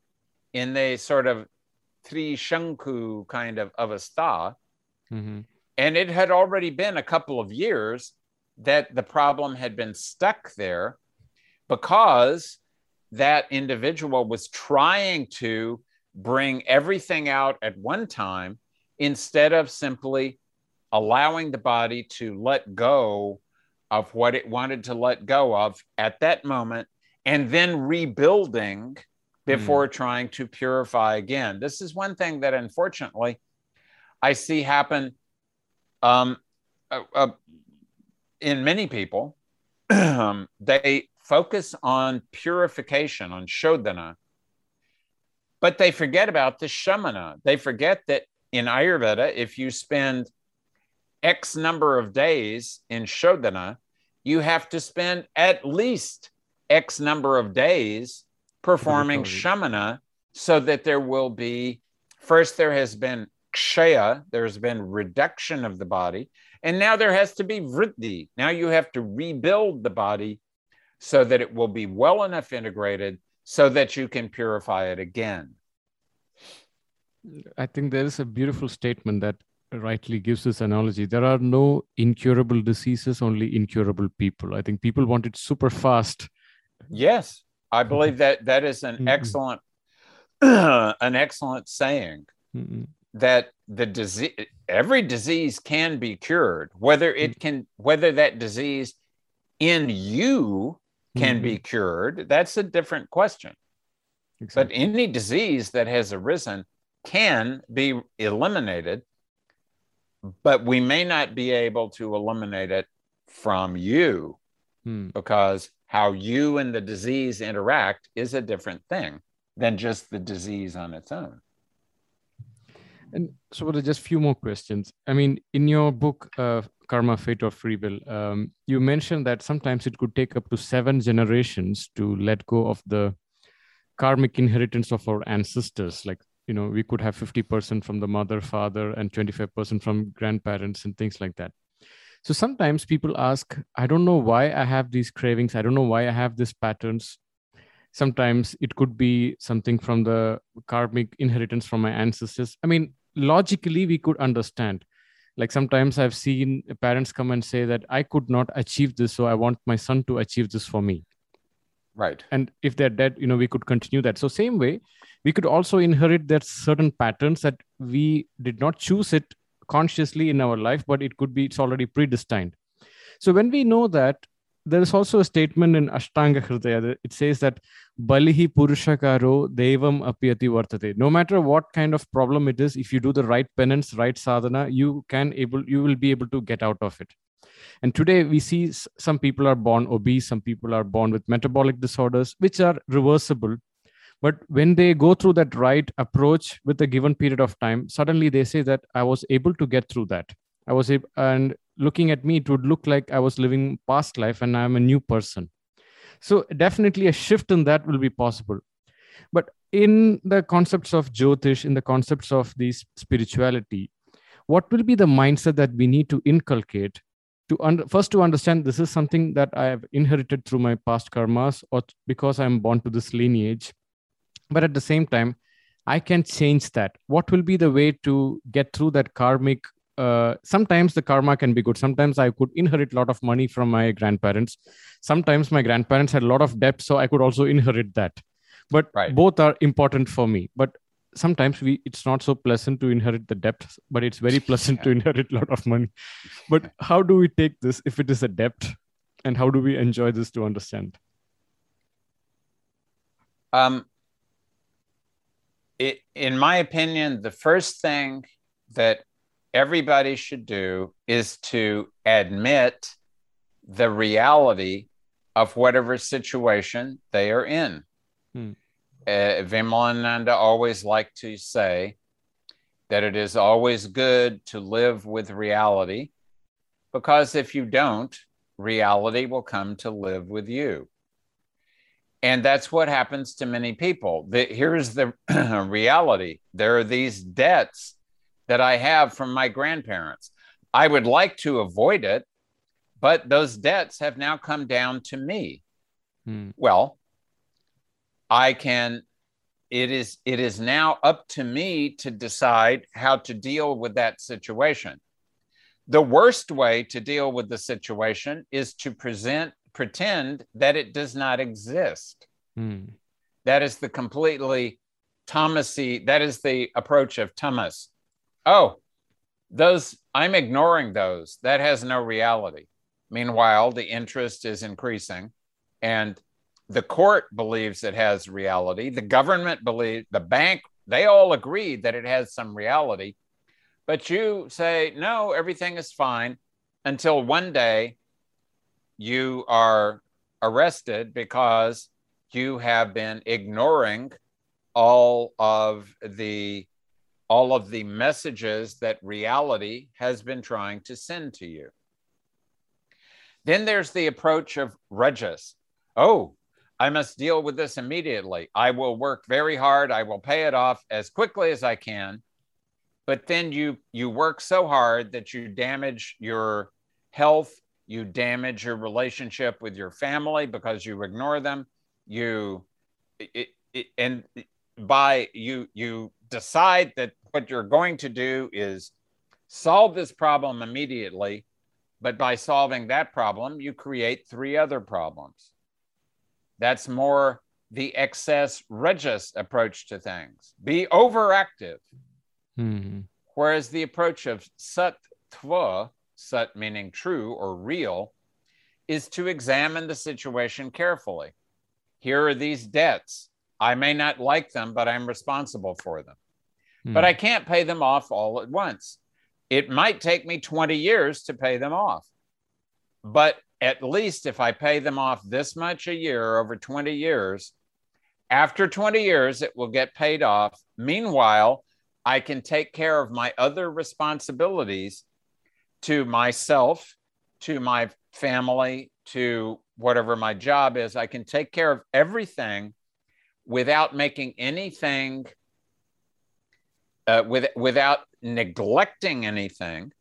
in the sort of Trishanku kind of of a star Mhm. and it had already been a couple of years that the problem had been stuck there because that individual was trying to bring everything out at one time instead of simply allowing the body to let go of what it wanted to let go of at that moment and then rebuilding before trying to purify again. This is one thing that unfortunately I see happen um, uh, uh, in many people. Um, they focus on purification, on shodhana, but they forget about the shamana. They forget that in Ayurveda, if you spend X number of days in shodhana, you have to spend at least X number of days performing shamana so that there will be first there has been kshaya, there's been reduction of the body, and now there has to be vriddhi. Now you have to rebuild the body so that it will be well enough integrated so that you can purify it again. I think there is a beautiful statement that rightly gives this analogy. There are no incurable diseases, only incurable people. I think people want it super fast. Yes, I believe that that is an Mhm. excellent an excellent saying Mhm. That the disease every disease can be cured whether it can whether that disease in you can be cured that's a different question but any disease that has arisen can be eliminated but we may not be able to eliminate it from you Hmm. because how you and the disease interact is a different thing than just the disease on its own. And so, just few more questions? I mean, in your book, uh, Karma, Fate, or Free Will, um, you mentioned that sometimes it could take up to seven generations to let go of the karmic inheritance of our ancestors. Like, you know, we could have 50% from the mother, father, and 25% from grandparents and things like that. So sometimes people ask, I don't know why I have these cravings. I don't know why I have these patterns. Sometimes it could be something from the karmic inheritance from my ancestors. I mean, logically, we could understand. Like sometimes I've seen parents come and say that I could not achieve this, so I want my son to achieve this for me. Right. And if they're dead, you know, we could continue that. So, same way, we could also inherit that certain patterns that we did not choose it consciously in our life, but it could be it's already predestined. So when we know that, there is also a statement in Ashtanga Hridaya. It says that Balihi Purushakaro Devam Apyati Vartate. No matter what kind of problem it is, if you do the right penance, right sadhana, you can able you will be able to get out of it. And today we see some people are born obese, some people are born with metabolic disorders, which are reversible. But when they go through that right approach with a given period of time, suddenly they say that I was able to get through that. I was able, and looking at me, it would look like I was living past life and I'm a new person. so definitely a shift in that will be possible. But in the concepts of jyotish in the concepts of this spirituality what will be the mindset that we need to inculcate to un- first to understand this is something that i have inherited through my past karmas or because i'm born to this lineage. But at the same time i can change that. What will be the way to get through that karmic uh, sometimes the karma can be good. Sometimes i could inherit a lot of money from my grandparents. Sometimes my grandparents had a lot of debt so i could also inherit that. But Right. both are important for me. But sometimes we it's not so pleasant to inherit the debt but it's very pleasant to inherit a lot of money. But how do we take this if it is a debt? And how do we enjoy this to understand? Um, it, in my opinion, the first thing that everybody should do is to admit the reality of whatever situation they are in. Hmm. Uh, Vimalananda always liked to say that it is always good to live with reality because if you don't, reality will come to live with you. And that's what happens to many people. The, here's the reality there are these debts that I have from my grandparents. I would like to avoid it, but those debts have now come down to me. Hmm. Well, I can it is it is now up to me to decide how to deal with that situation. The worst way to deal with the situation is to present pretend that it does not exist. Hmm. That is the completely Thomasy, that is the approach of tamas. Oh, those, I'm ignoring those. That has no reality. Meanwhile, the interest is increasing and the court believes it has reality. The government believes, the bank, they all agree that it has some reality. But you say, no, everything is fine until one day you are arrested because you have been ignoring all of the all of the messages that reality has been trying to send to you. Then there's the approach of rajas. oh i must deal with this immediately. I will work very hard. I will pay it off as quickly as i can. But then you you work so hard that you damage your health. You damage your relationship with your family because you ignore them. You it, it, and by you you decide that what you're going to do is solve this problem immediately but by solving that problem you create three other problems that's more the excess rajas approach to things be overactive Hmm. Whereas the approach of sattva, sat meaning true or real, is to examine the situation carefully. Here are these debts. I may not like them, but I'm responsible for them. Hmm. But I can't pay them off all at once. It might take me 20 years to pay them off. But at least if I pay them off this much a year over 20 years, after 20 years, it will get paid off. Meanwhile, I can take care of my other responsibilities to myself, to my family, to whatever my job is. I can take care of everything without making anything, uh, with, without neglecting anything.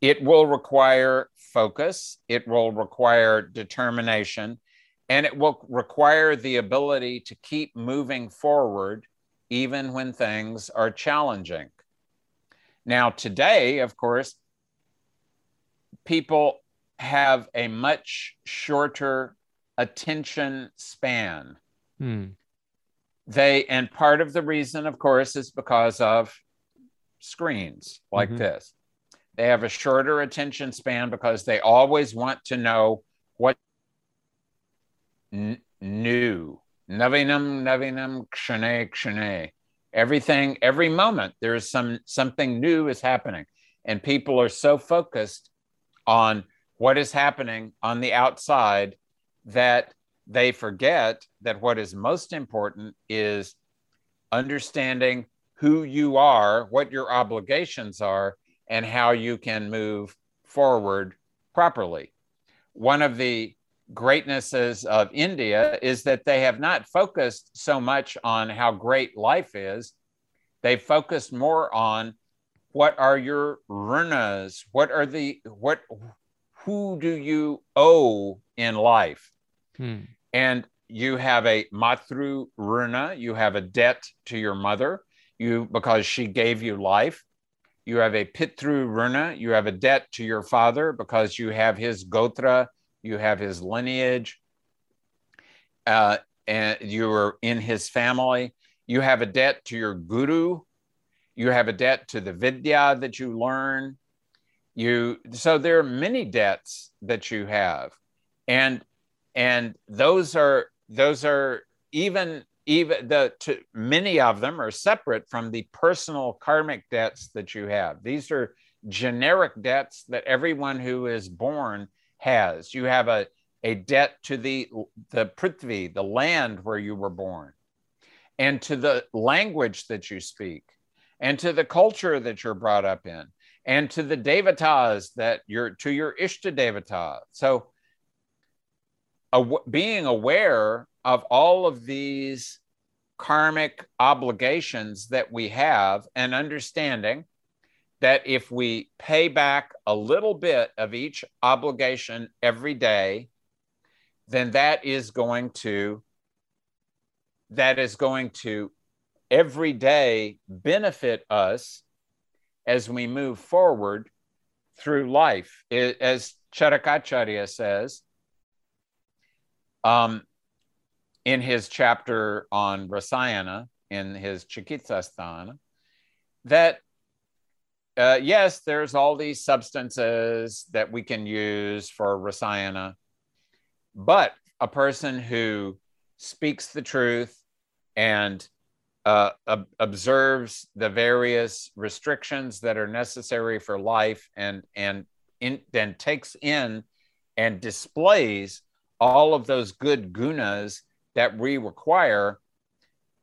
It will require focus, it will require determination, and it will require the ability to keep moving forward even when things are challenging. Now, today, of course, people have a much shorter attention span. Hmm. They, and part of the reason, of course, is because of screens like Mhm. this. They have a shorter attention span because they always want to know what n- new Navinam, navinam, kshane, kshane. Everything, every moment, there is some something new is happening, and people are so focused on what is happening on the outside that they forget that what is most important is understanding who you are, what your obligations are, and how you can move forward properly. One of the greatnesses of India is that they have not focused so much on how great life is. They focused more on what are your runas? What are the what who do you owe in life? Hmm. And you have a matru runa, you have a debt to your mother, you because she gave you life. You have a pitru runa, you have a debt to your father because you have his gotra, you have his lineage, uh, and you are in his family. You have a debt to your guru, you have a debt to the vidya that you learn. You so there are many debts that you have, and and those are those are even even the to, many of them are separate from the personal karmic debts that you have. These are generic debts that everyone who is born has. You have a a debt to the the prithvi, the land where you were born, and to the language that you speak, and to the culture that you're brought up in, and to the devatas that you're to your ishta devata. So, being aware of all of these karmic obligations that we have, and understanding that if we pay back a little bit of each obligation every day, then that is going to that is going to every day benefit us as we move forward through life. It, as Charakacharya says um, in his chapter on Rasayana, in his Chikitsasthana, that uh, yes, there's all these substances that we can use for Rasayana, but a person who speaks the truth and uh, ob- observes the various restrictions that are necessary for life and and in, then takes in and displays all of those good gunas that we require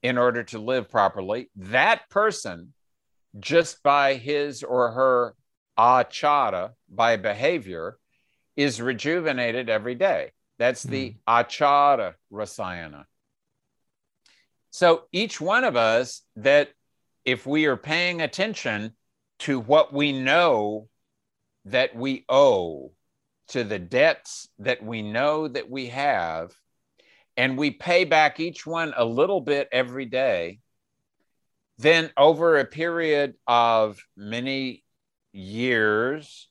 in order to live properly that person just by his or her achara by behavior is rejuvenated every day that's the mm. achara rasayana so each one of us, that if we are paying attention to what we know that we owe, to the debts that we know that we have, and we pay back each one a little bit every day, then over a period of many years,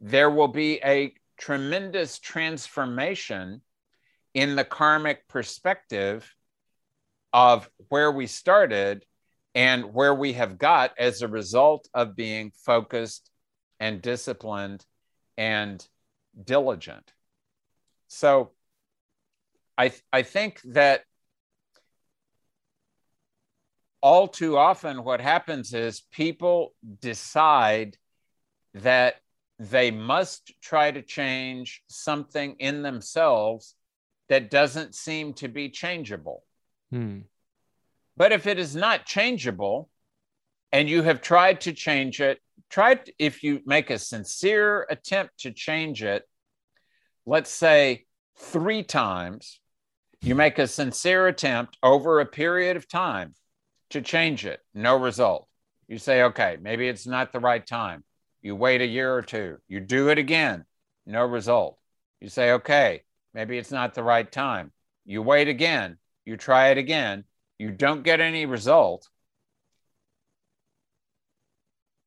there will be a tremendous transformation in the karmic perspective of where we started and where we have got as a result of being focused and disciplined and diligent. So I, I think that all too often what happens is people decide that they must try to change something in themselves that doesn't seem to be changeable. Hmm. But if it is not changeable and you have tried to change it, try if you make a sincere attempt to change it, let's say three times, you make a sincere attempt over a period of time to change it, no result. You say, okay, maybe it's not the right time. You wait a year or two, you do it again, no result. You say, okay, maybe it's not the right time. You wait again, you try it again, you don't get any result,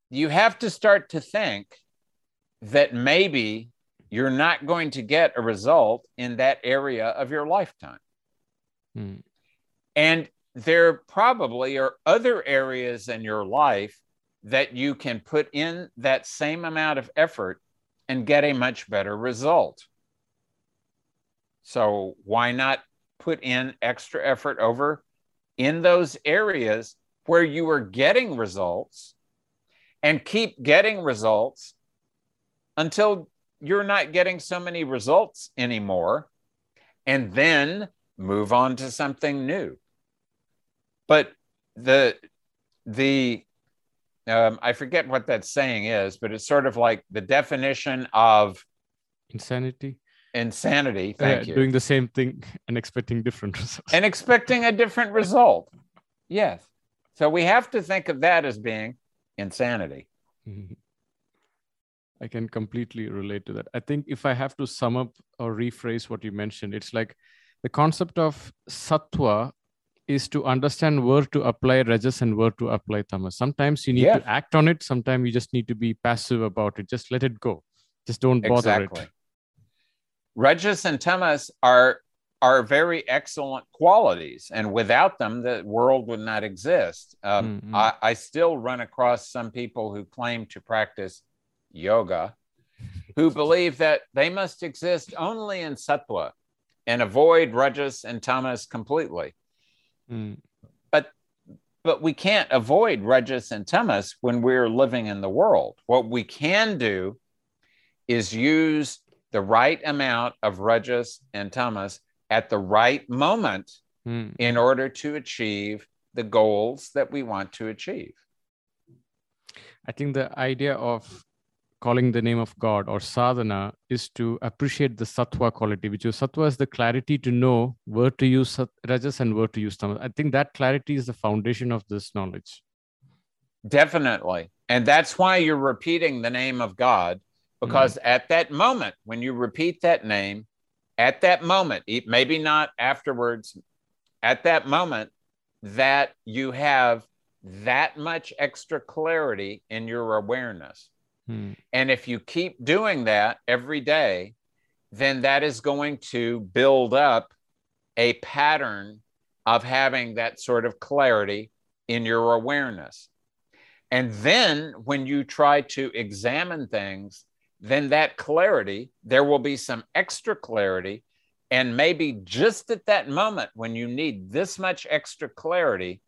you have to start to think that maybe you're not going to get a result in that area of your lifetime. Hmm. And there probably are other areas in your life that you can put in that same amount of effort and get a much better result. So, why not put in extra effort over in those areas where you are getting results and keep getting results until you're not getting so many results anymore and then move on to something new but the the um, i forget what that saying is but it's sort of like the definition of insanity insanity. Thank you. Doing the same thing and expecting different results. and expecting a different result. Yes. So we have to think of that as being insanity. Mhm. I can completely relate to that. I think if I have to sum up or rephrase what you mentioned, it's like the concept of sattva is to understand where to apply rajas and where to apply tamas. Sometimes you need Yeah. to act on it. Sometimes you just need to be passive about it. Just let it go. Just don't bother exactly. it. Rajas and tamas are are very excellent qualities, and without them, the world would not exist. Um, Mm, mm. I, I still run across some people who claim to practice yoga, who believe that they must exist only in sattva and avoid rajas and tamas completely. Mm, but we can't avoid rajas and tamas when we're living in the world. What we can do is use the right amount of rajas and tamas at the right moment mm. in order to achieve the goals that we want to achieve. I think the idea of calling the name of God or sadhana is to appreciate the sattva quality, which is sattva is the clarity to know where to use rajas and where to use tamas. I think that clarity is the foundation of this knowledge. Definitely. And that's why you're repeating the name of God, because mm. at that moment, when you repeat that name, at that moment, maybe not afterwards, at that moment, that you have that much extra clarity in your awareness. Hmm. And if you keep doing that every day, then that is going to build up a pattern of having that sort of clarity in your awareness. And then when you try to examine things, then that clarity, there will be some extra clarity. And maybe just at that moment when you need this much extra clarity,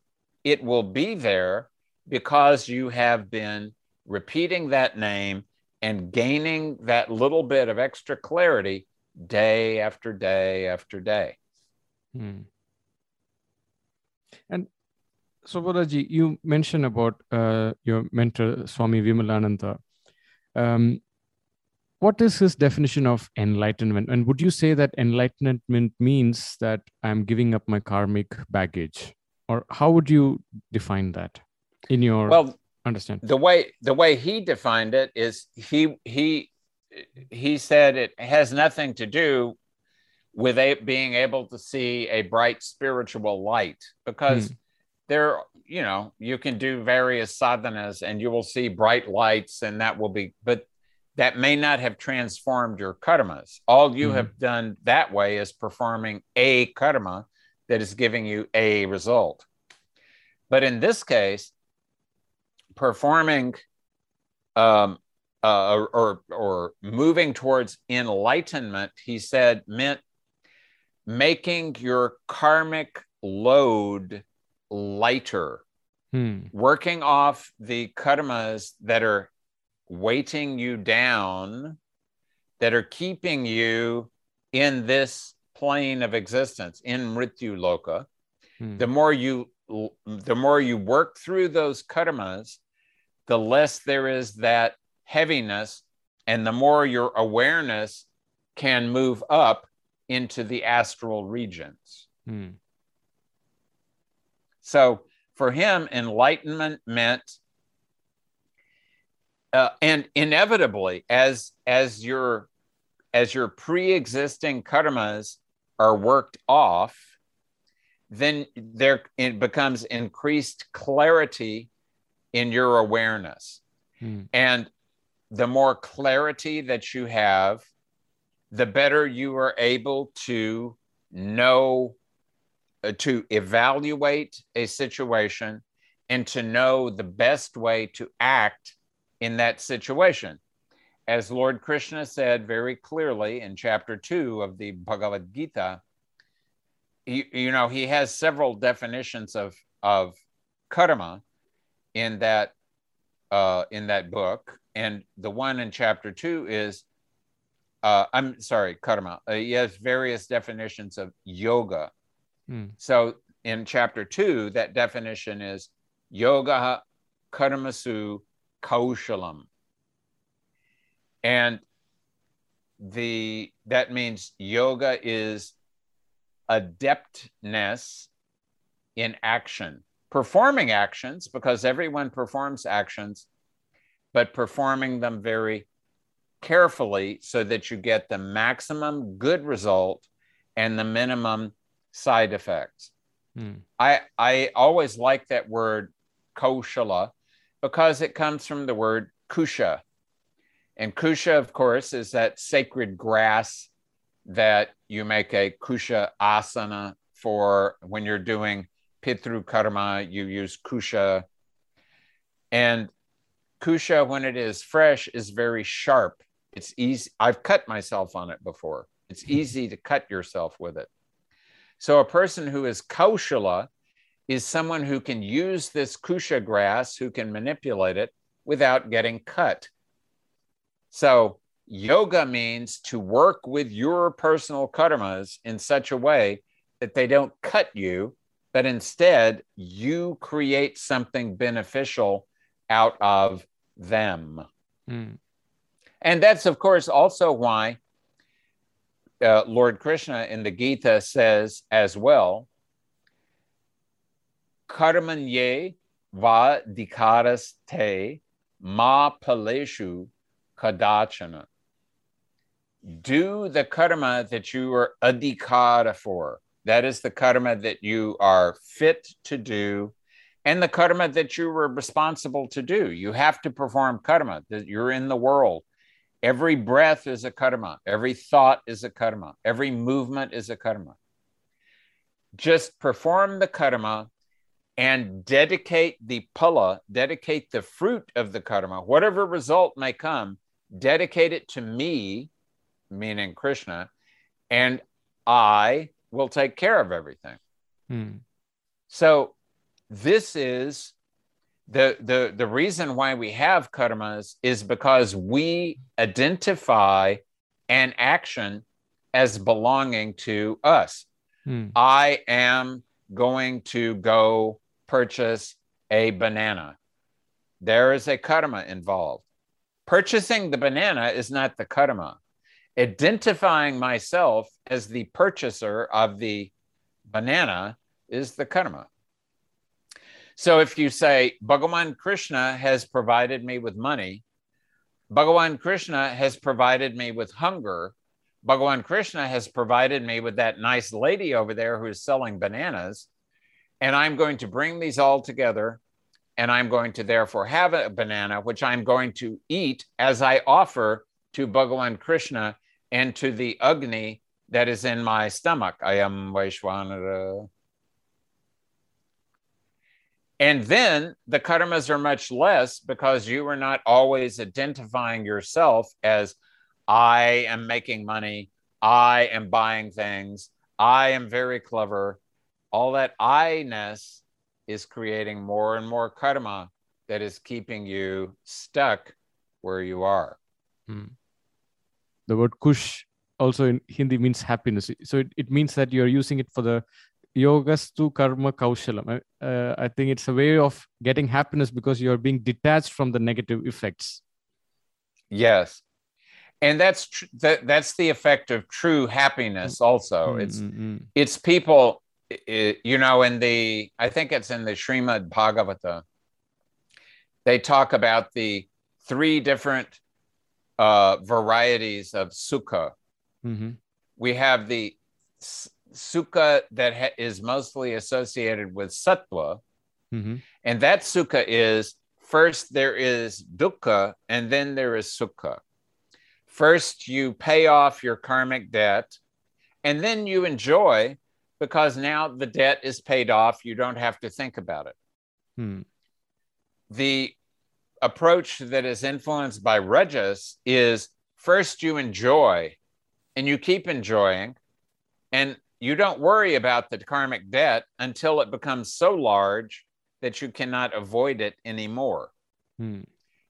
it will be there because you have been repeating that name and gaining that little bit of extra clarity day after day after day. Hmm. And so, Balaji, you mentioned about uh, your mentor, Swami Vimalananda. Um, what is his definition of enlightenment? And would you say that enlightenment means that I'm giving up my karmic baggage? Or how would you define that in your Well, understand? the way the way he defined it is he he he said it has nothing to do with a, being able to see a bright spiritual light because there you know you can do various sadhanas and you will see bright lights and that will be but that may not have transformed your karmas all you Mhm. have done that way is performing a karma that is giving you a result but in this case performing um, uh, or, or moving towards enlightenment, he said, meant making your karmic load lighter, Hmm. working off the karmas that are weighting you down, that are keeping you in this plane of existence, in Mrityu Loka Hmm. the more you the more you work through those karmas the less there is that heaviness and the more your awareness can move up into the astral regions Hmm. so for him enlightenment meant uh, and inevitably as as your as your pre-existing karmas are worked off then there it becomes increased clarity in your awareness. Hmm. and the more clarity that you have the better you are able to know uh, to evaluate a situation and to know the best way to act in that situation. As lord krishna said very clearly in chapter 2 of the bhagavad gita you, you know he has several definitions of of karma in that uh, in that book, and the one in chapter two is uh, I'm sorry, karma. Uh, he has various definitions of yoga. Hmm. So in chapter two, that definition is yoga karmasu kaushalam, and the that means yoga is adeptness in action, performing actions because everyone performs actions, but performing them very carefully so that you get the maximum good result and the minimum side effects. Hmm. I I always like that word koshala because it comes from the word kusha. And kusha, of course, is that sacred grass that you make a kusha asana for when you're doing pitru karma, you use kusha. And kusha, when it is fresh, is very sharp. It's easy. I've cut myself on it before. It's hmm. easy to cut yourself with it. So a person who is kaushala is someone who can use this kusha grass, who can manipulate it without getting cut. So yoga means to work with your personal karmas in such a way that they don't cut you, but instead you create something beneficial out of them. Hmm. And that's, of course, also why uh, Lord Krishna in the Gita says as well, karmanye va dikaras te ma paleshu kadachana. Do the karma that you are adhikara for. That is the karma that you are fit to do and the karma that you were responsible to do. You have to perform karma, that you're in the world. Every breath is a karma. Every thought is a karma. Every movement is a karma. Just perform the karma and dedicate the pala, dedicate the fruit of the karma, whatever result may come, dedicate it to me, meaning Krishna, and I will take care of everything. Hmm. So this is the the the reason why we have karmas is because we identify an action as belonging to us. Hmm. I am going to go purchase a banana. There is a karma involved. Purchasing the banana is not the karma. Identifying myself as the purchaser of the banana is the karma. So if you say, Bhagavan Krishna has provided me with money, Bhagavan Krishna has provided me with hunger, Bhagavan Krishna has provided me with that nice lady over there who's selling bananas, and I'm going to bring these all together, and I'm going to therefore have a banana, which I'm going to eat as I offer to Bhagavan Krishna and to the Agni that is in my stomach. I am Vaishwanara. And then the karmas are much less because you are not always identifying yourself as I am making money, I am buying things, I am very clever. All that I ness is creating more and more karma that is keeping you stuck where you are. Hmm. The word kush also in Hindi means happiness. So it, it means that you're using it for the yogastu karma kaushalam. Uh, I think it's a way of getting happiness because you're being detached from the negative effects. Yes. And that's tr- that, that's the effect of true happiness also. Mm, It's it's people i- you know in the i think it's in the Srimad bhagavata they talk about the three different uh, varieties of sukha Mhm. we have the s- sukha that ha- is mostly associated with sattva Mhm. and that sukha is first there is dukkha and then there is sukha first you pay off your karmic debt and then you enjoy because now the debt is paid off you don't have to think about it Hmm. the approach that is influenced by rajas is first you enjoy and you keep enjoying and you don't worry about the karmic debt until it becomes so large that you cannot avoid it anymore. Hmm.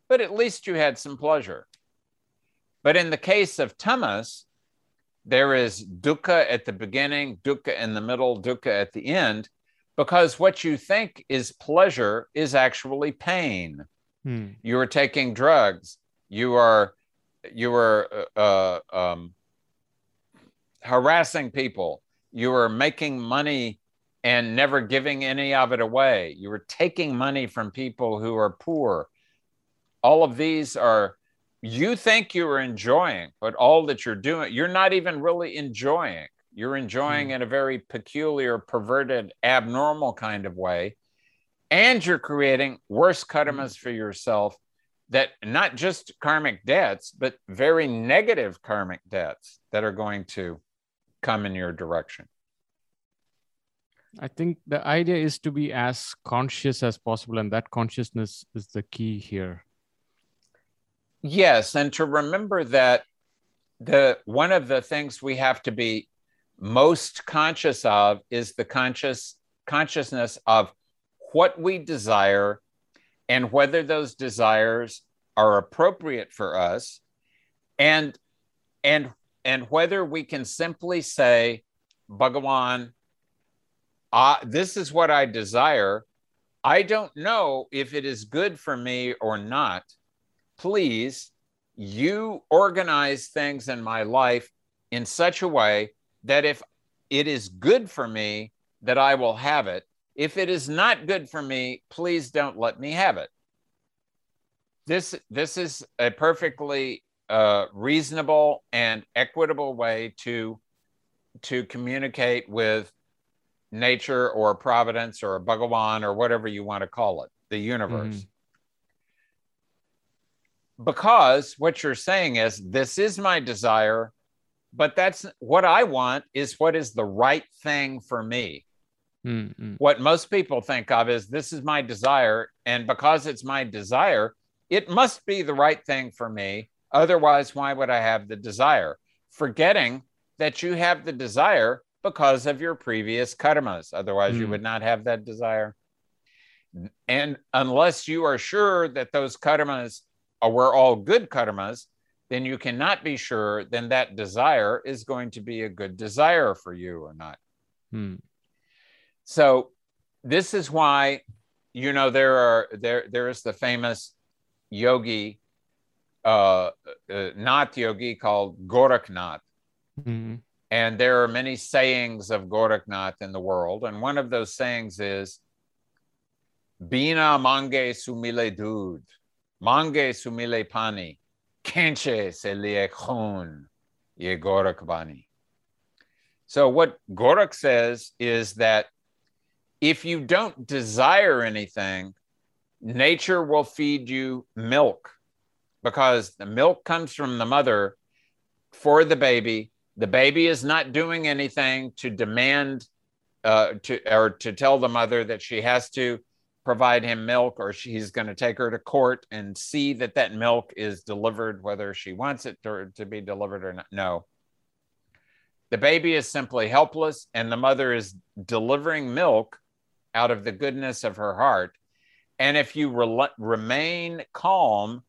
but at least you had some pleasure. But in the case of tamas there is dukkha at the beginning dukkha in the middle dukkha at the end because what you think is pleasure is actually pain Hmm. you were taking drugs you are you are uh, uh, um, harassing people. You were making money and never giving any of it away. You were taking money from people who are poor. All of these are, you think you are enjoying, but all that you're doing, you're not even really enjoying. You're enjoying mm. in a very peculiar, perverted, abnormal kind of way. And you're creating worse karmas mm. for yourself that not just karmic debts, but very negative karmic debts that are going to come in your direction. I think the idea is to be as conscious as possible, and that consciousness is the key here. Yes, and to remember that the one of the things we have to be most conscious of is the conscious consciousness of what we desire and whether those desires are appropriate for us. And and and whether we can simply say bhagawan uh, this is what i desire. I don't know if it is good for me or not. Please you organize things in my life in such a way that if it is good for me that i will have it if it is not good for me, please don't let me have it. This, this is a perfectly uh, reasonable and equitable way to, to communicate with nature or providence or a Bhagawan or whatever you want to call it, the universe. Mm-hmm. Because what you're saying is, this is my desire, but that's what I want is what is the right thing for me. Mm-hmm. What most people think of is this is my desire. And because it's my desire, it must be the right thing for me. Otherwise, why would I have the desire? Forgetting that you have the desire because of your previous karmas. Otherwise, mm. you would not have that desire. And unless you are sure that those karmas were all good karmas, then you cannot be sure then that desire is going to be a good desire for you or not. Mm. So this is why, you know, there are there there is the famous yogi, uh, uh not yogi called Goraknath. Mm-hmm. And there are many sayings of Goraknath in the world. And one of those sayings is, Bina mange sumile dud, mange sumile pani, kenche se liye khun, ye Gorakhbani. So what Gorak says is that if you don't desire anything, nature will feed you milk because the milk comes from the mother for the baby. The baby is not doing anything to demand uh, to or to tell the mother that she has to provide him milk or she's going to take her to court and see that that milk is delivered whether she wants it to, to be delivered or not no the baby is simply helpless and the mother is delivering milk out of the goodness of her heart. And if you re- remain calm,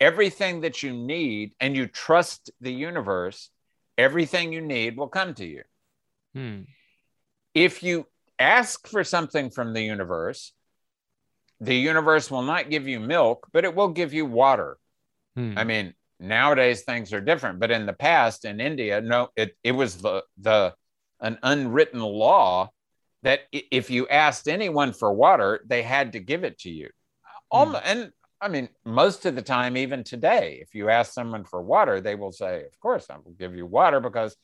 everything that you need and you trust the universe, everything you need will come to you. Hmm. If you ask for something from the universe, the universe will not give you milk, but it will give you water. Hmm. I mean, nowadays things are different, but in the past in India, no, it, it was the the an unwritten law that if you asked anyone for water, they had to give it to you. Mm. And I mean, most of the time, even today, if you ask someone for water, they will say, "Of course, I will give you water," because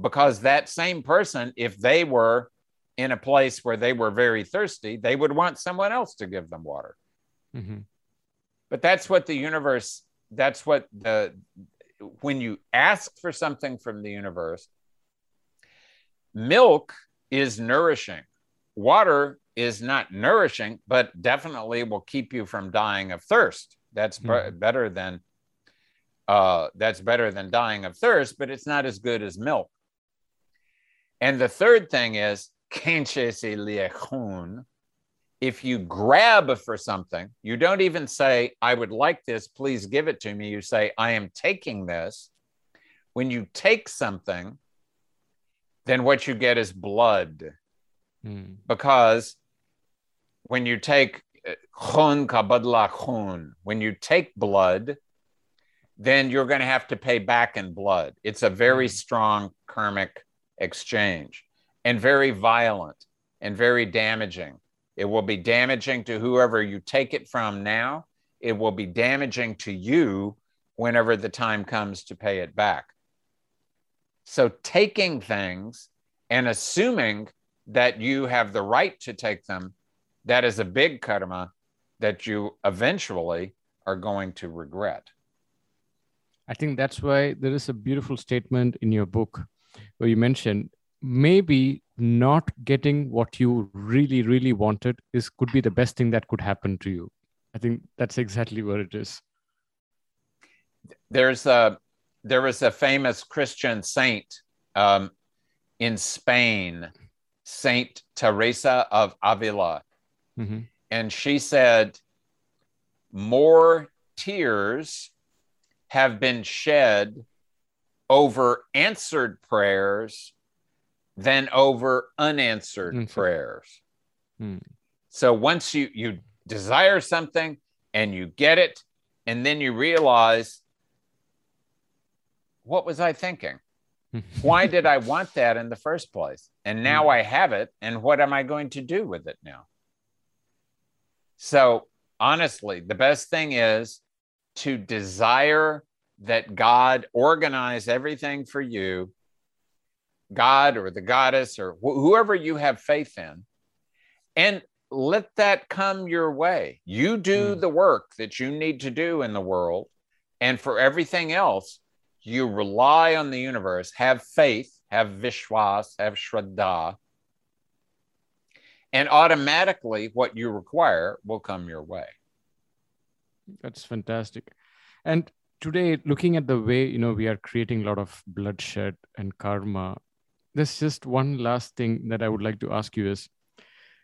because that same person, if they were in a place where they were very thirsty, they would want someone else to give them water. Mm-hmm. But that's what the universe. That's what the when you ask for something from the universe, milk is nourishing. Water is not nourishing, but definitely will keep you from dying of thirst. That's mm-hmm. better than uh, that's better than dying of thirst, but it's not as good as milk. And the third thing is if you grab for something, you don't even say, I would like this, please give it to me. You say, I am taking this. When you take something, then what you get is blood. Mm. Because when you take khun kabadla khun, when you take blood, then you're going to have to pay back in blood. It's a very mm. strong karmic exchange and very violent and very damaging. It will be damaging to whoever you take it from now. It will be damaging to you whenever the time comes to pay it back. So, taking things and assuming that you have the right to take them, that is a big karma that you eventually are going to regret. I think that's why there is a beautiful statement in your book where you mentioned maybe not getting what you really, really wanted is could be the best thing that could happen to you. I think that's exactly what it is. There's a there was a famous Christian saint um, in Spain, Saint Teresa of Avila, mm-hmm. and she said, "More tears have been shed over answered prayers than over unanswered mm-hmm. prayers. Mm. So once you you desire something and you get it, and then you realize, what was I thinking? Why did I want that in the first place? And now mm. I have it, and what am I going to do with it now? So honestly, the best thing is to desire that God organize everything for you, God or the goddess or wh- whoever you have faith in, and let that come your way. You do mm. the work that you need to do in the world. And for everything else, you rely on the universe, have faith, have vishwas, have shraddha, and automatically what you require will come your way. That's fantastic. And today, looking at the way you know we are creating a lot of bloodshed and karma, there's just one last thing that I would like to ask you is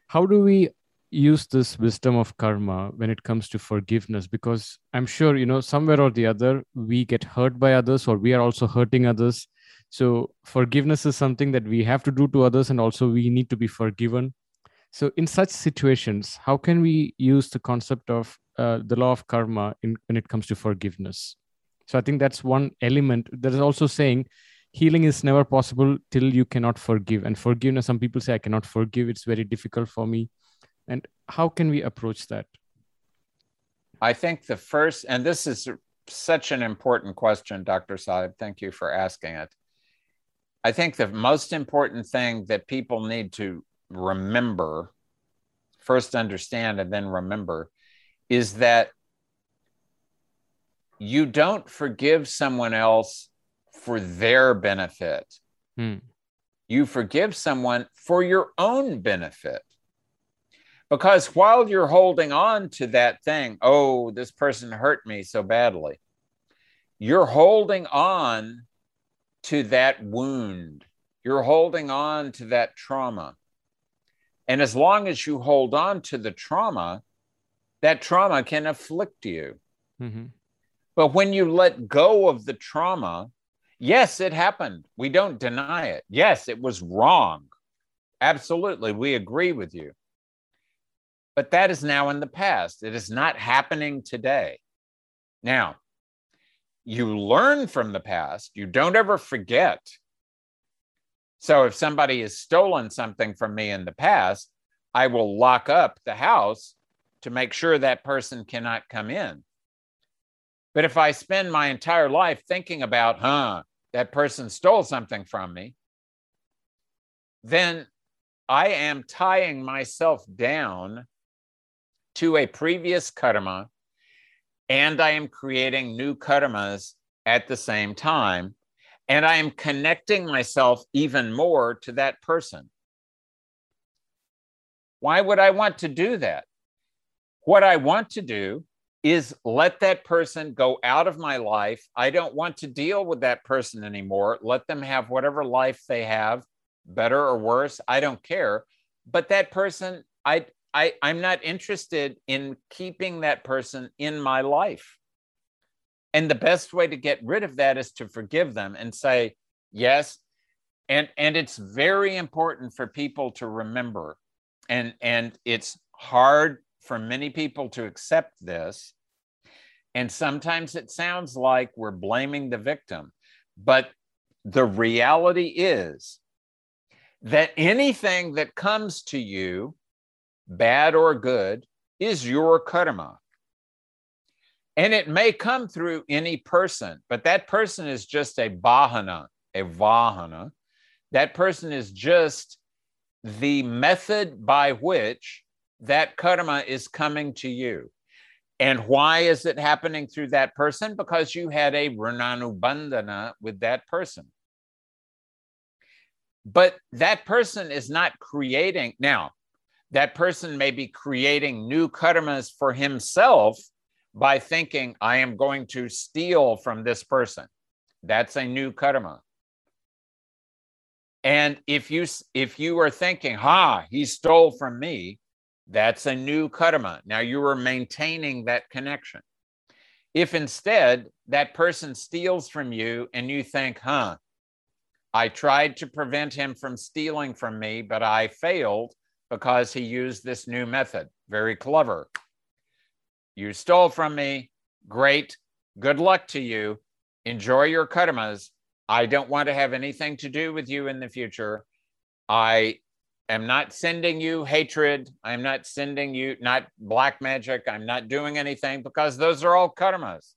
how do we use this wisdom of karma when it comes to forgiveness because i'm sure you know somewhere or the other we get hurt by others or we are also hurting others. So forgiveness is something that we have to do to others and also we need to be forgiven. So in such situations how can we use the concept of uh, the law of karma in, when it comes to forgiveness? So i think that's one element. That is also saying healing is never possible till you cannot forgive. And forgiveness some people say i cannot forgive. It's very difficult for me and how can we approach that? I think the first, and this is such an important question, Dr. Saib. Thank you for asking it. I think the most important thing that people need to remember, first understand and then remember, is that you don't forgive someone else for their benefit. Hmm. You forgive someone for your own benefit. Because while you're holding on to that thing, oh, this person hurt me so badly, you're holding on to that wound. You're holding on to that trauma. And as long as you hold on to the trauma, that trauma can afflict you. Mm-hmm. But when you let go of the trauma, yes, it happened. We don't deny it. Yes, it was wrong. Absolutely. We agree with you. But that is now in the past. It is not happening today. Now, you learn from the past, you don't ever forget. So if somebody has stolen something from me in the past, I will lock up the house to make sure that person cannot come in. But if I spend my entire life thinking about, huh, that person stole something from me, then I am tying myself down to a previous karma and I am creating new karmas at the same time. And I am connecting myself even more to that person. Why would I want to do that? What I want to do is let that person go out of my life. I don't want to deal with that person anymore. Let them have whatever life they have, better or worse. I don't care. But that person, I, I, I'm not interested in keeping that person in my life. And the best way to get rid of that is to forgive them and say, yes. And, and it's very important for people to remember. And, and it's hard for many people to accept this. And sometimes it sounds like we're blaming the victim. But the reality is that anything that comes to you, bad or good, is your karma. And it may come through any person, but that person is just a bahana, a vahana. That person is just the method by which that karma is coming to you. And why is it happening through that person? Because you had a runanubandhana with that person. But that person is not creating, now, that person may be creating new karmas for himself by thinking, I am going to steal from this person. That's a new karma. And if you if you are thinking, ha, he stole from me, that's a new karma. Now you are maintaining that connection. If instead that person steals from you and you think, huh, I tried to prevent him from stealing from me, but I failed because he used this new method. Very clever. You stole from me. Great. Good luck to you. Enjoy your karmas. I don't want to have anything to do with you in the future. I am not sending you hatred. I'm not sending you, not black magic. I'm not doing anything because those are all karmas.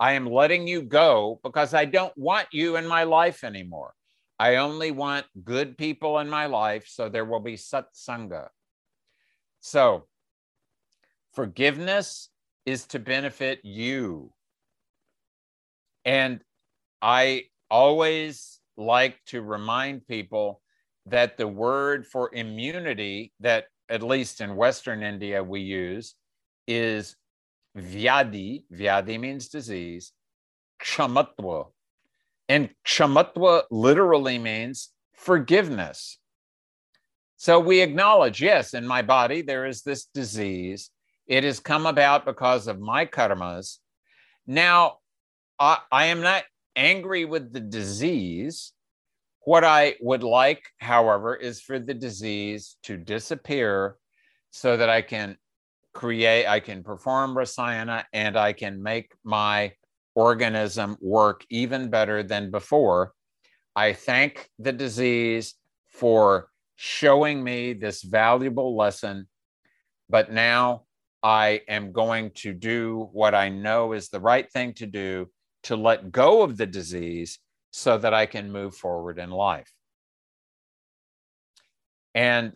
I am letting you go because I don't want you in my life anymore. I only want good people in my life, so there will be satsanga. So, forgiveness is to benefit you. And I always like to remind people that the word for immunity that at least in Western India we use is vyadi. Vyadi means disease. Kshamatva. And kshamatva literally means forgiveness. So we acknowledge, yes, in my body there is this disease. It has come about because of my karmas. Now, I, I am not angry with the disease. What I would like, however, is for the disease to disappear so that I can create, I can perform rasayana and I can make my organism work even better than before. I thank the disease for showing me this valuable lesson, but now I am going to do what I know is the right thing to do to let go of the disease so that I can move forward in life. And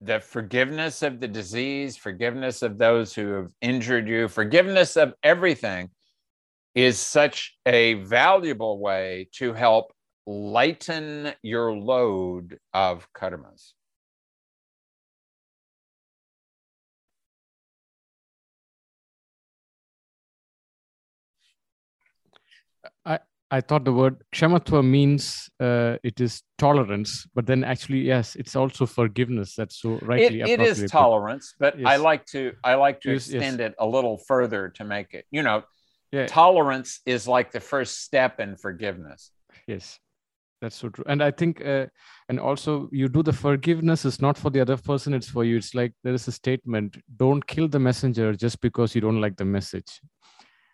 the forgiveness of the disease, forgiveness of those who have injured you, forgiveness of everything is such a valuable way to help lighten your load of karmas. I I thought the word kshamatva means uh, it is tolerance, but then actually, yes, it's also forgiveness. That's so rightly. It, it is tolerance, but yes. I like to I like to yes, extend yes. it a little further to make it. You know, yeah. tolerance is like the first step in forgiveness. Yes, that's so true. And I think, uh, and also, you do the forgiveness is not for the other person; it's for you. It's like there is a statement: "Don't kill the messenger just because you don't like the message."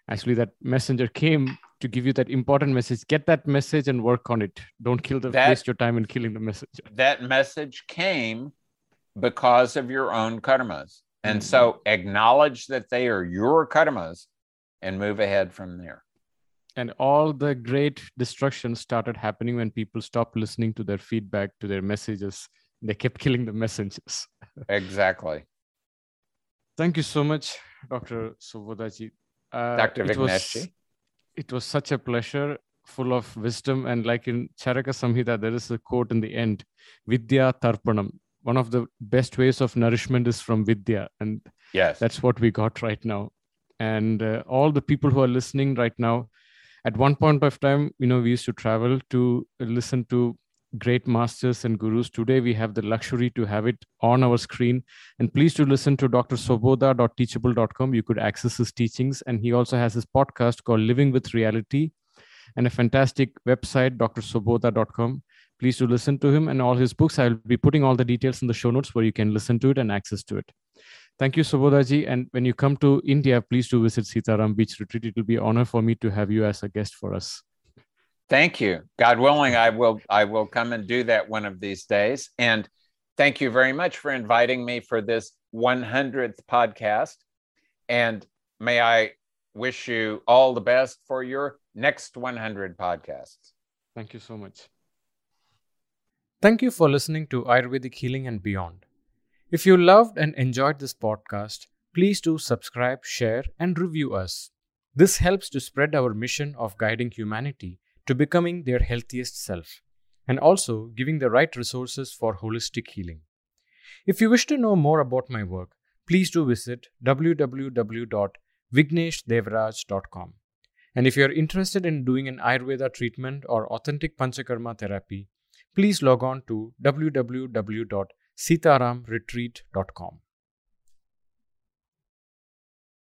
Actually, that messenger came to give you that important message get that message and work on it don't kill the that, waste your time in killing the message that message came because of your own karmas and mm-hmm. so acknowledge that they are your karmas and move ahead from there and all the great destruction started happening when people stopped listening to their feedback to their messages they kept killing the messengers exactly thank you so much dr Svobodaji uh, dr vignesh it was such a pleasure, full of wisdom. And like in Charaka Samhita, there is a quote in the end Vidya Tarpanam. One of the best ways of nourishment is from Vidya. And yes, that's what we got right now. And uh, all the people who are listening right now, at one point of time, you know, we used to travel to listen to great masters and gurus. Today, we have the luxury to have it on our screen. And please do listen to Dr. Svoboda.teachable.com. You could access his teachings. And he also has his podcast called Living with Reality and a fantastic website, drsvoboda.com. Please do listen to him and all his books. I'll be putting all the details in the show notes where you can listen to it and access to it. Thank you, Svobodaji. And when you come to India, please do visit Sitaram Beach Retreat. It will be an honor for me to have you as a guest for us. Thank you. God willing, I will I will come and do that one of these days. And thank you very much for inviting me for this 100th podcast. And may I wish you all the best for your next 100 podcasts. Thank you so much. Thank you for listening to Ayurvedic Healing and Beyond. If you loved and enjoyed this podcast, please do subscribe, share, and review us. This helps to spread our mission of guiding humanity to becoming their healthiest self and also giving the right resources for holistic healing. If you wish to know more about my work, please do visit www.vigneshdevraj.com. And if you are interested in doing an Ayurveda treatment or authentic Panchakarma therapy, please log on to www.sitaramretreat.com.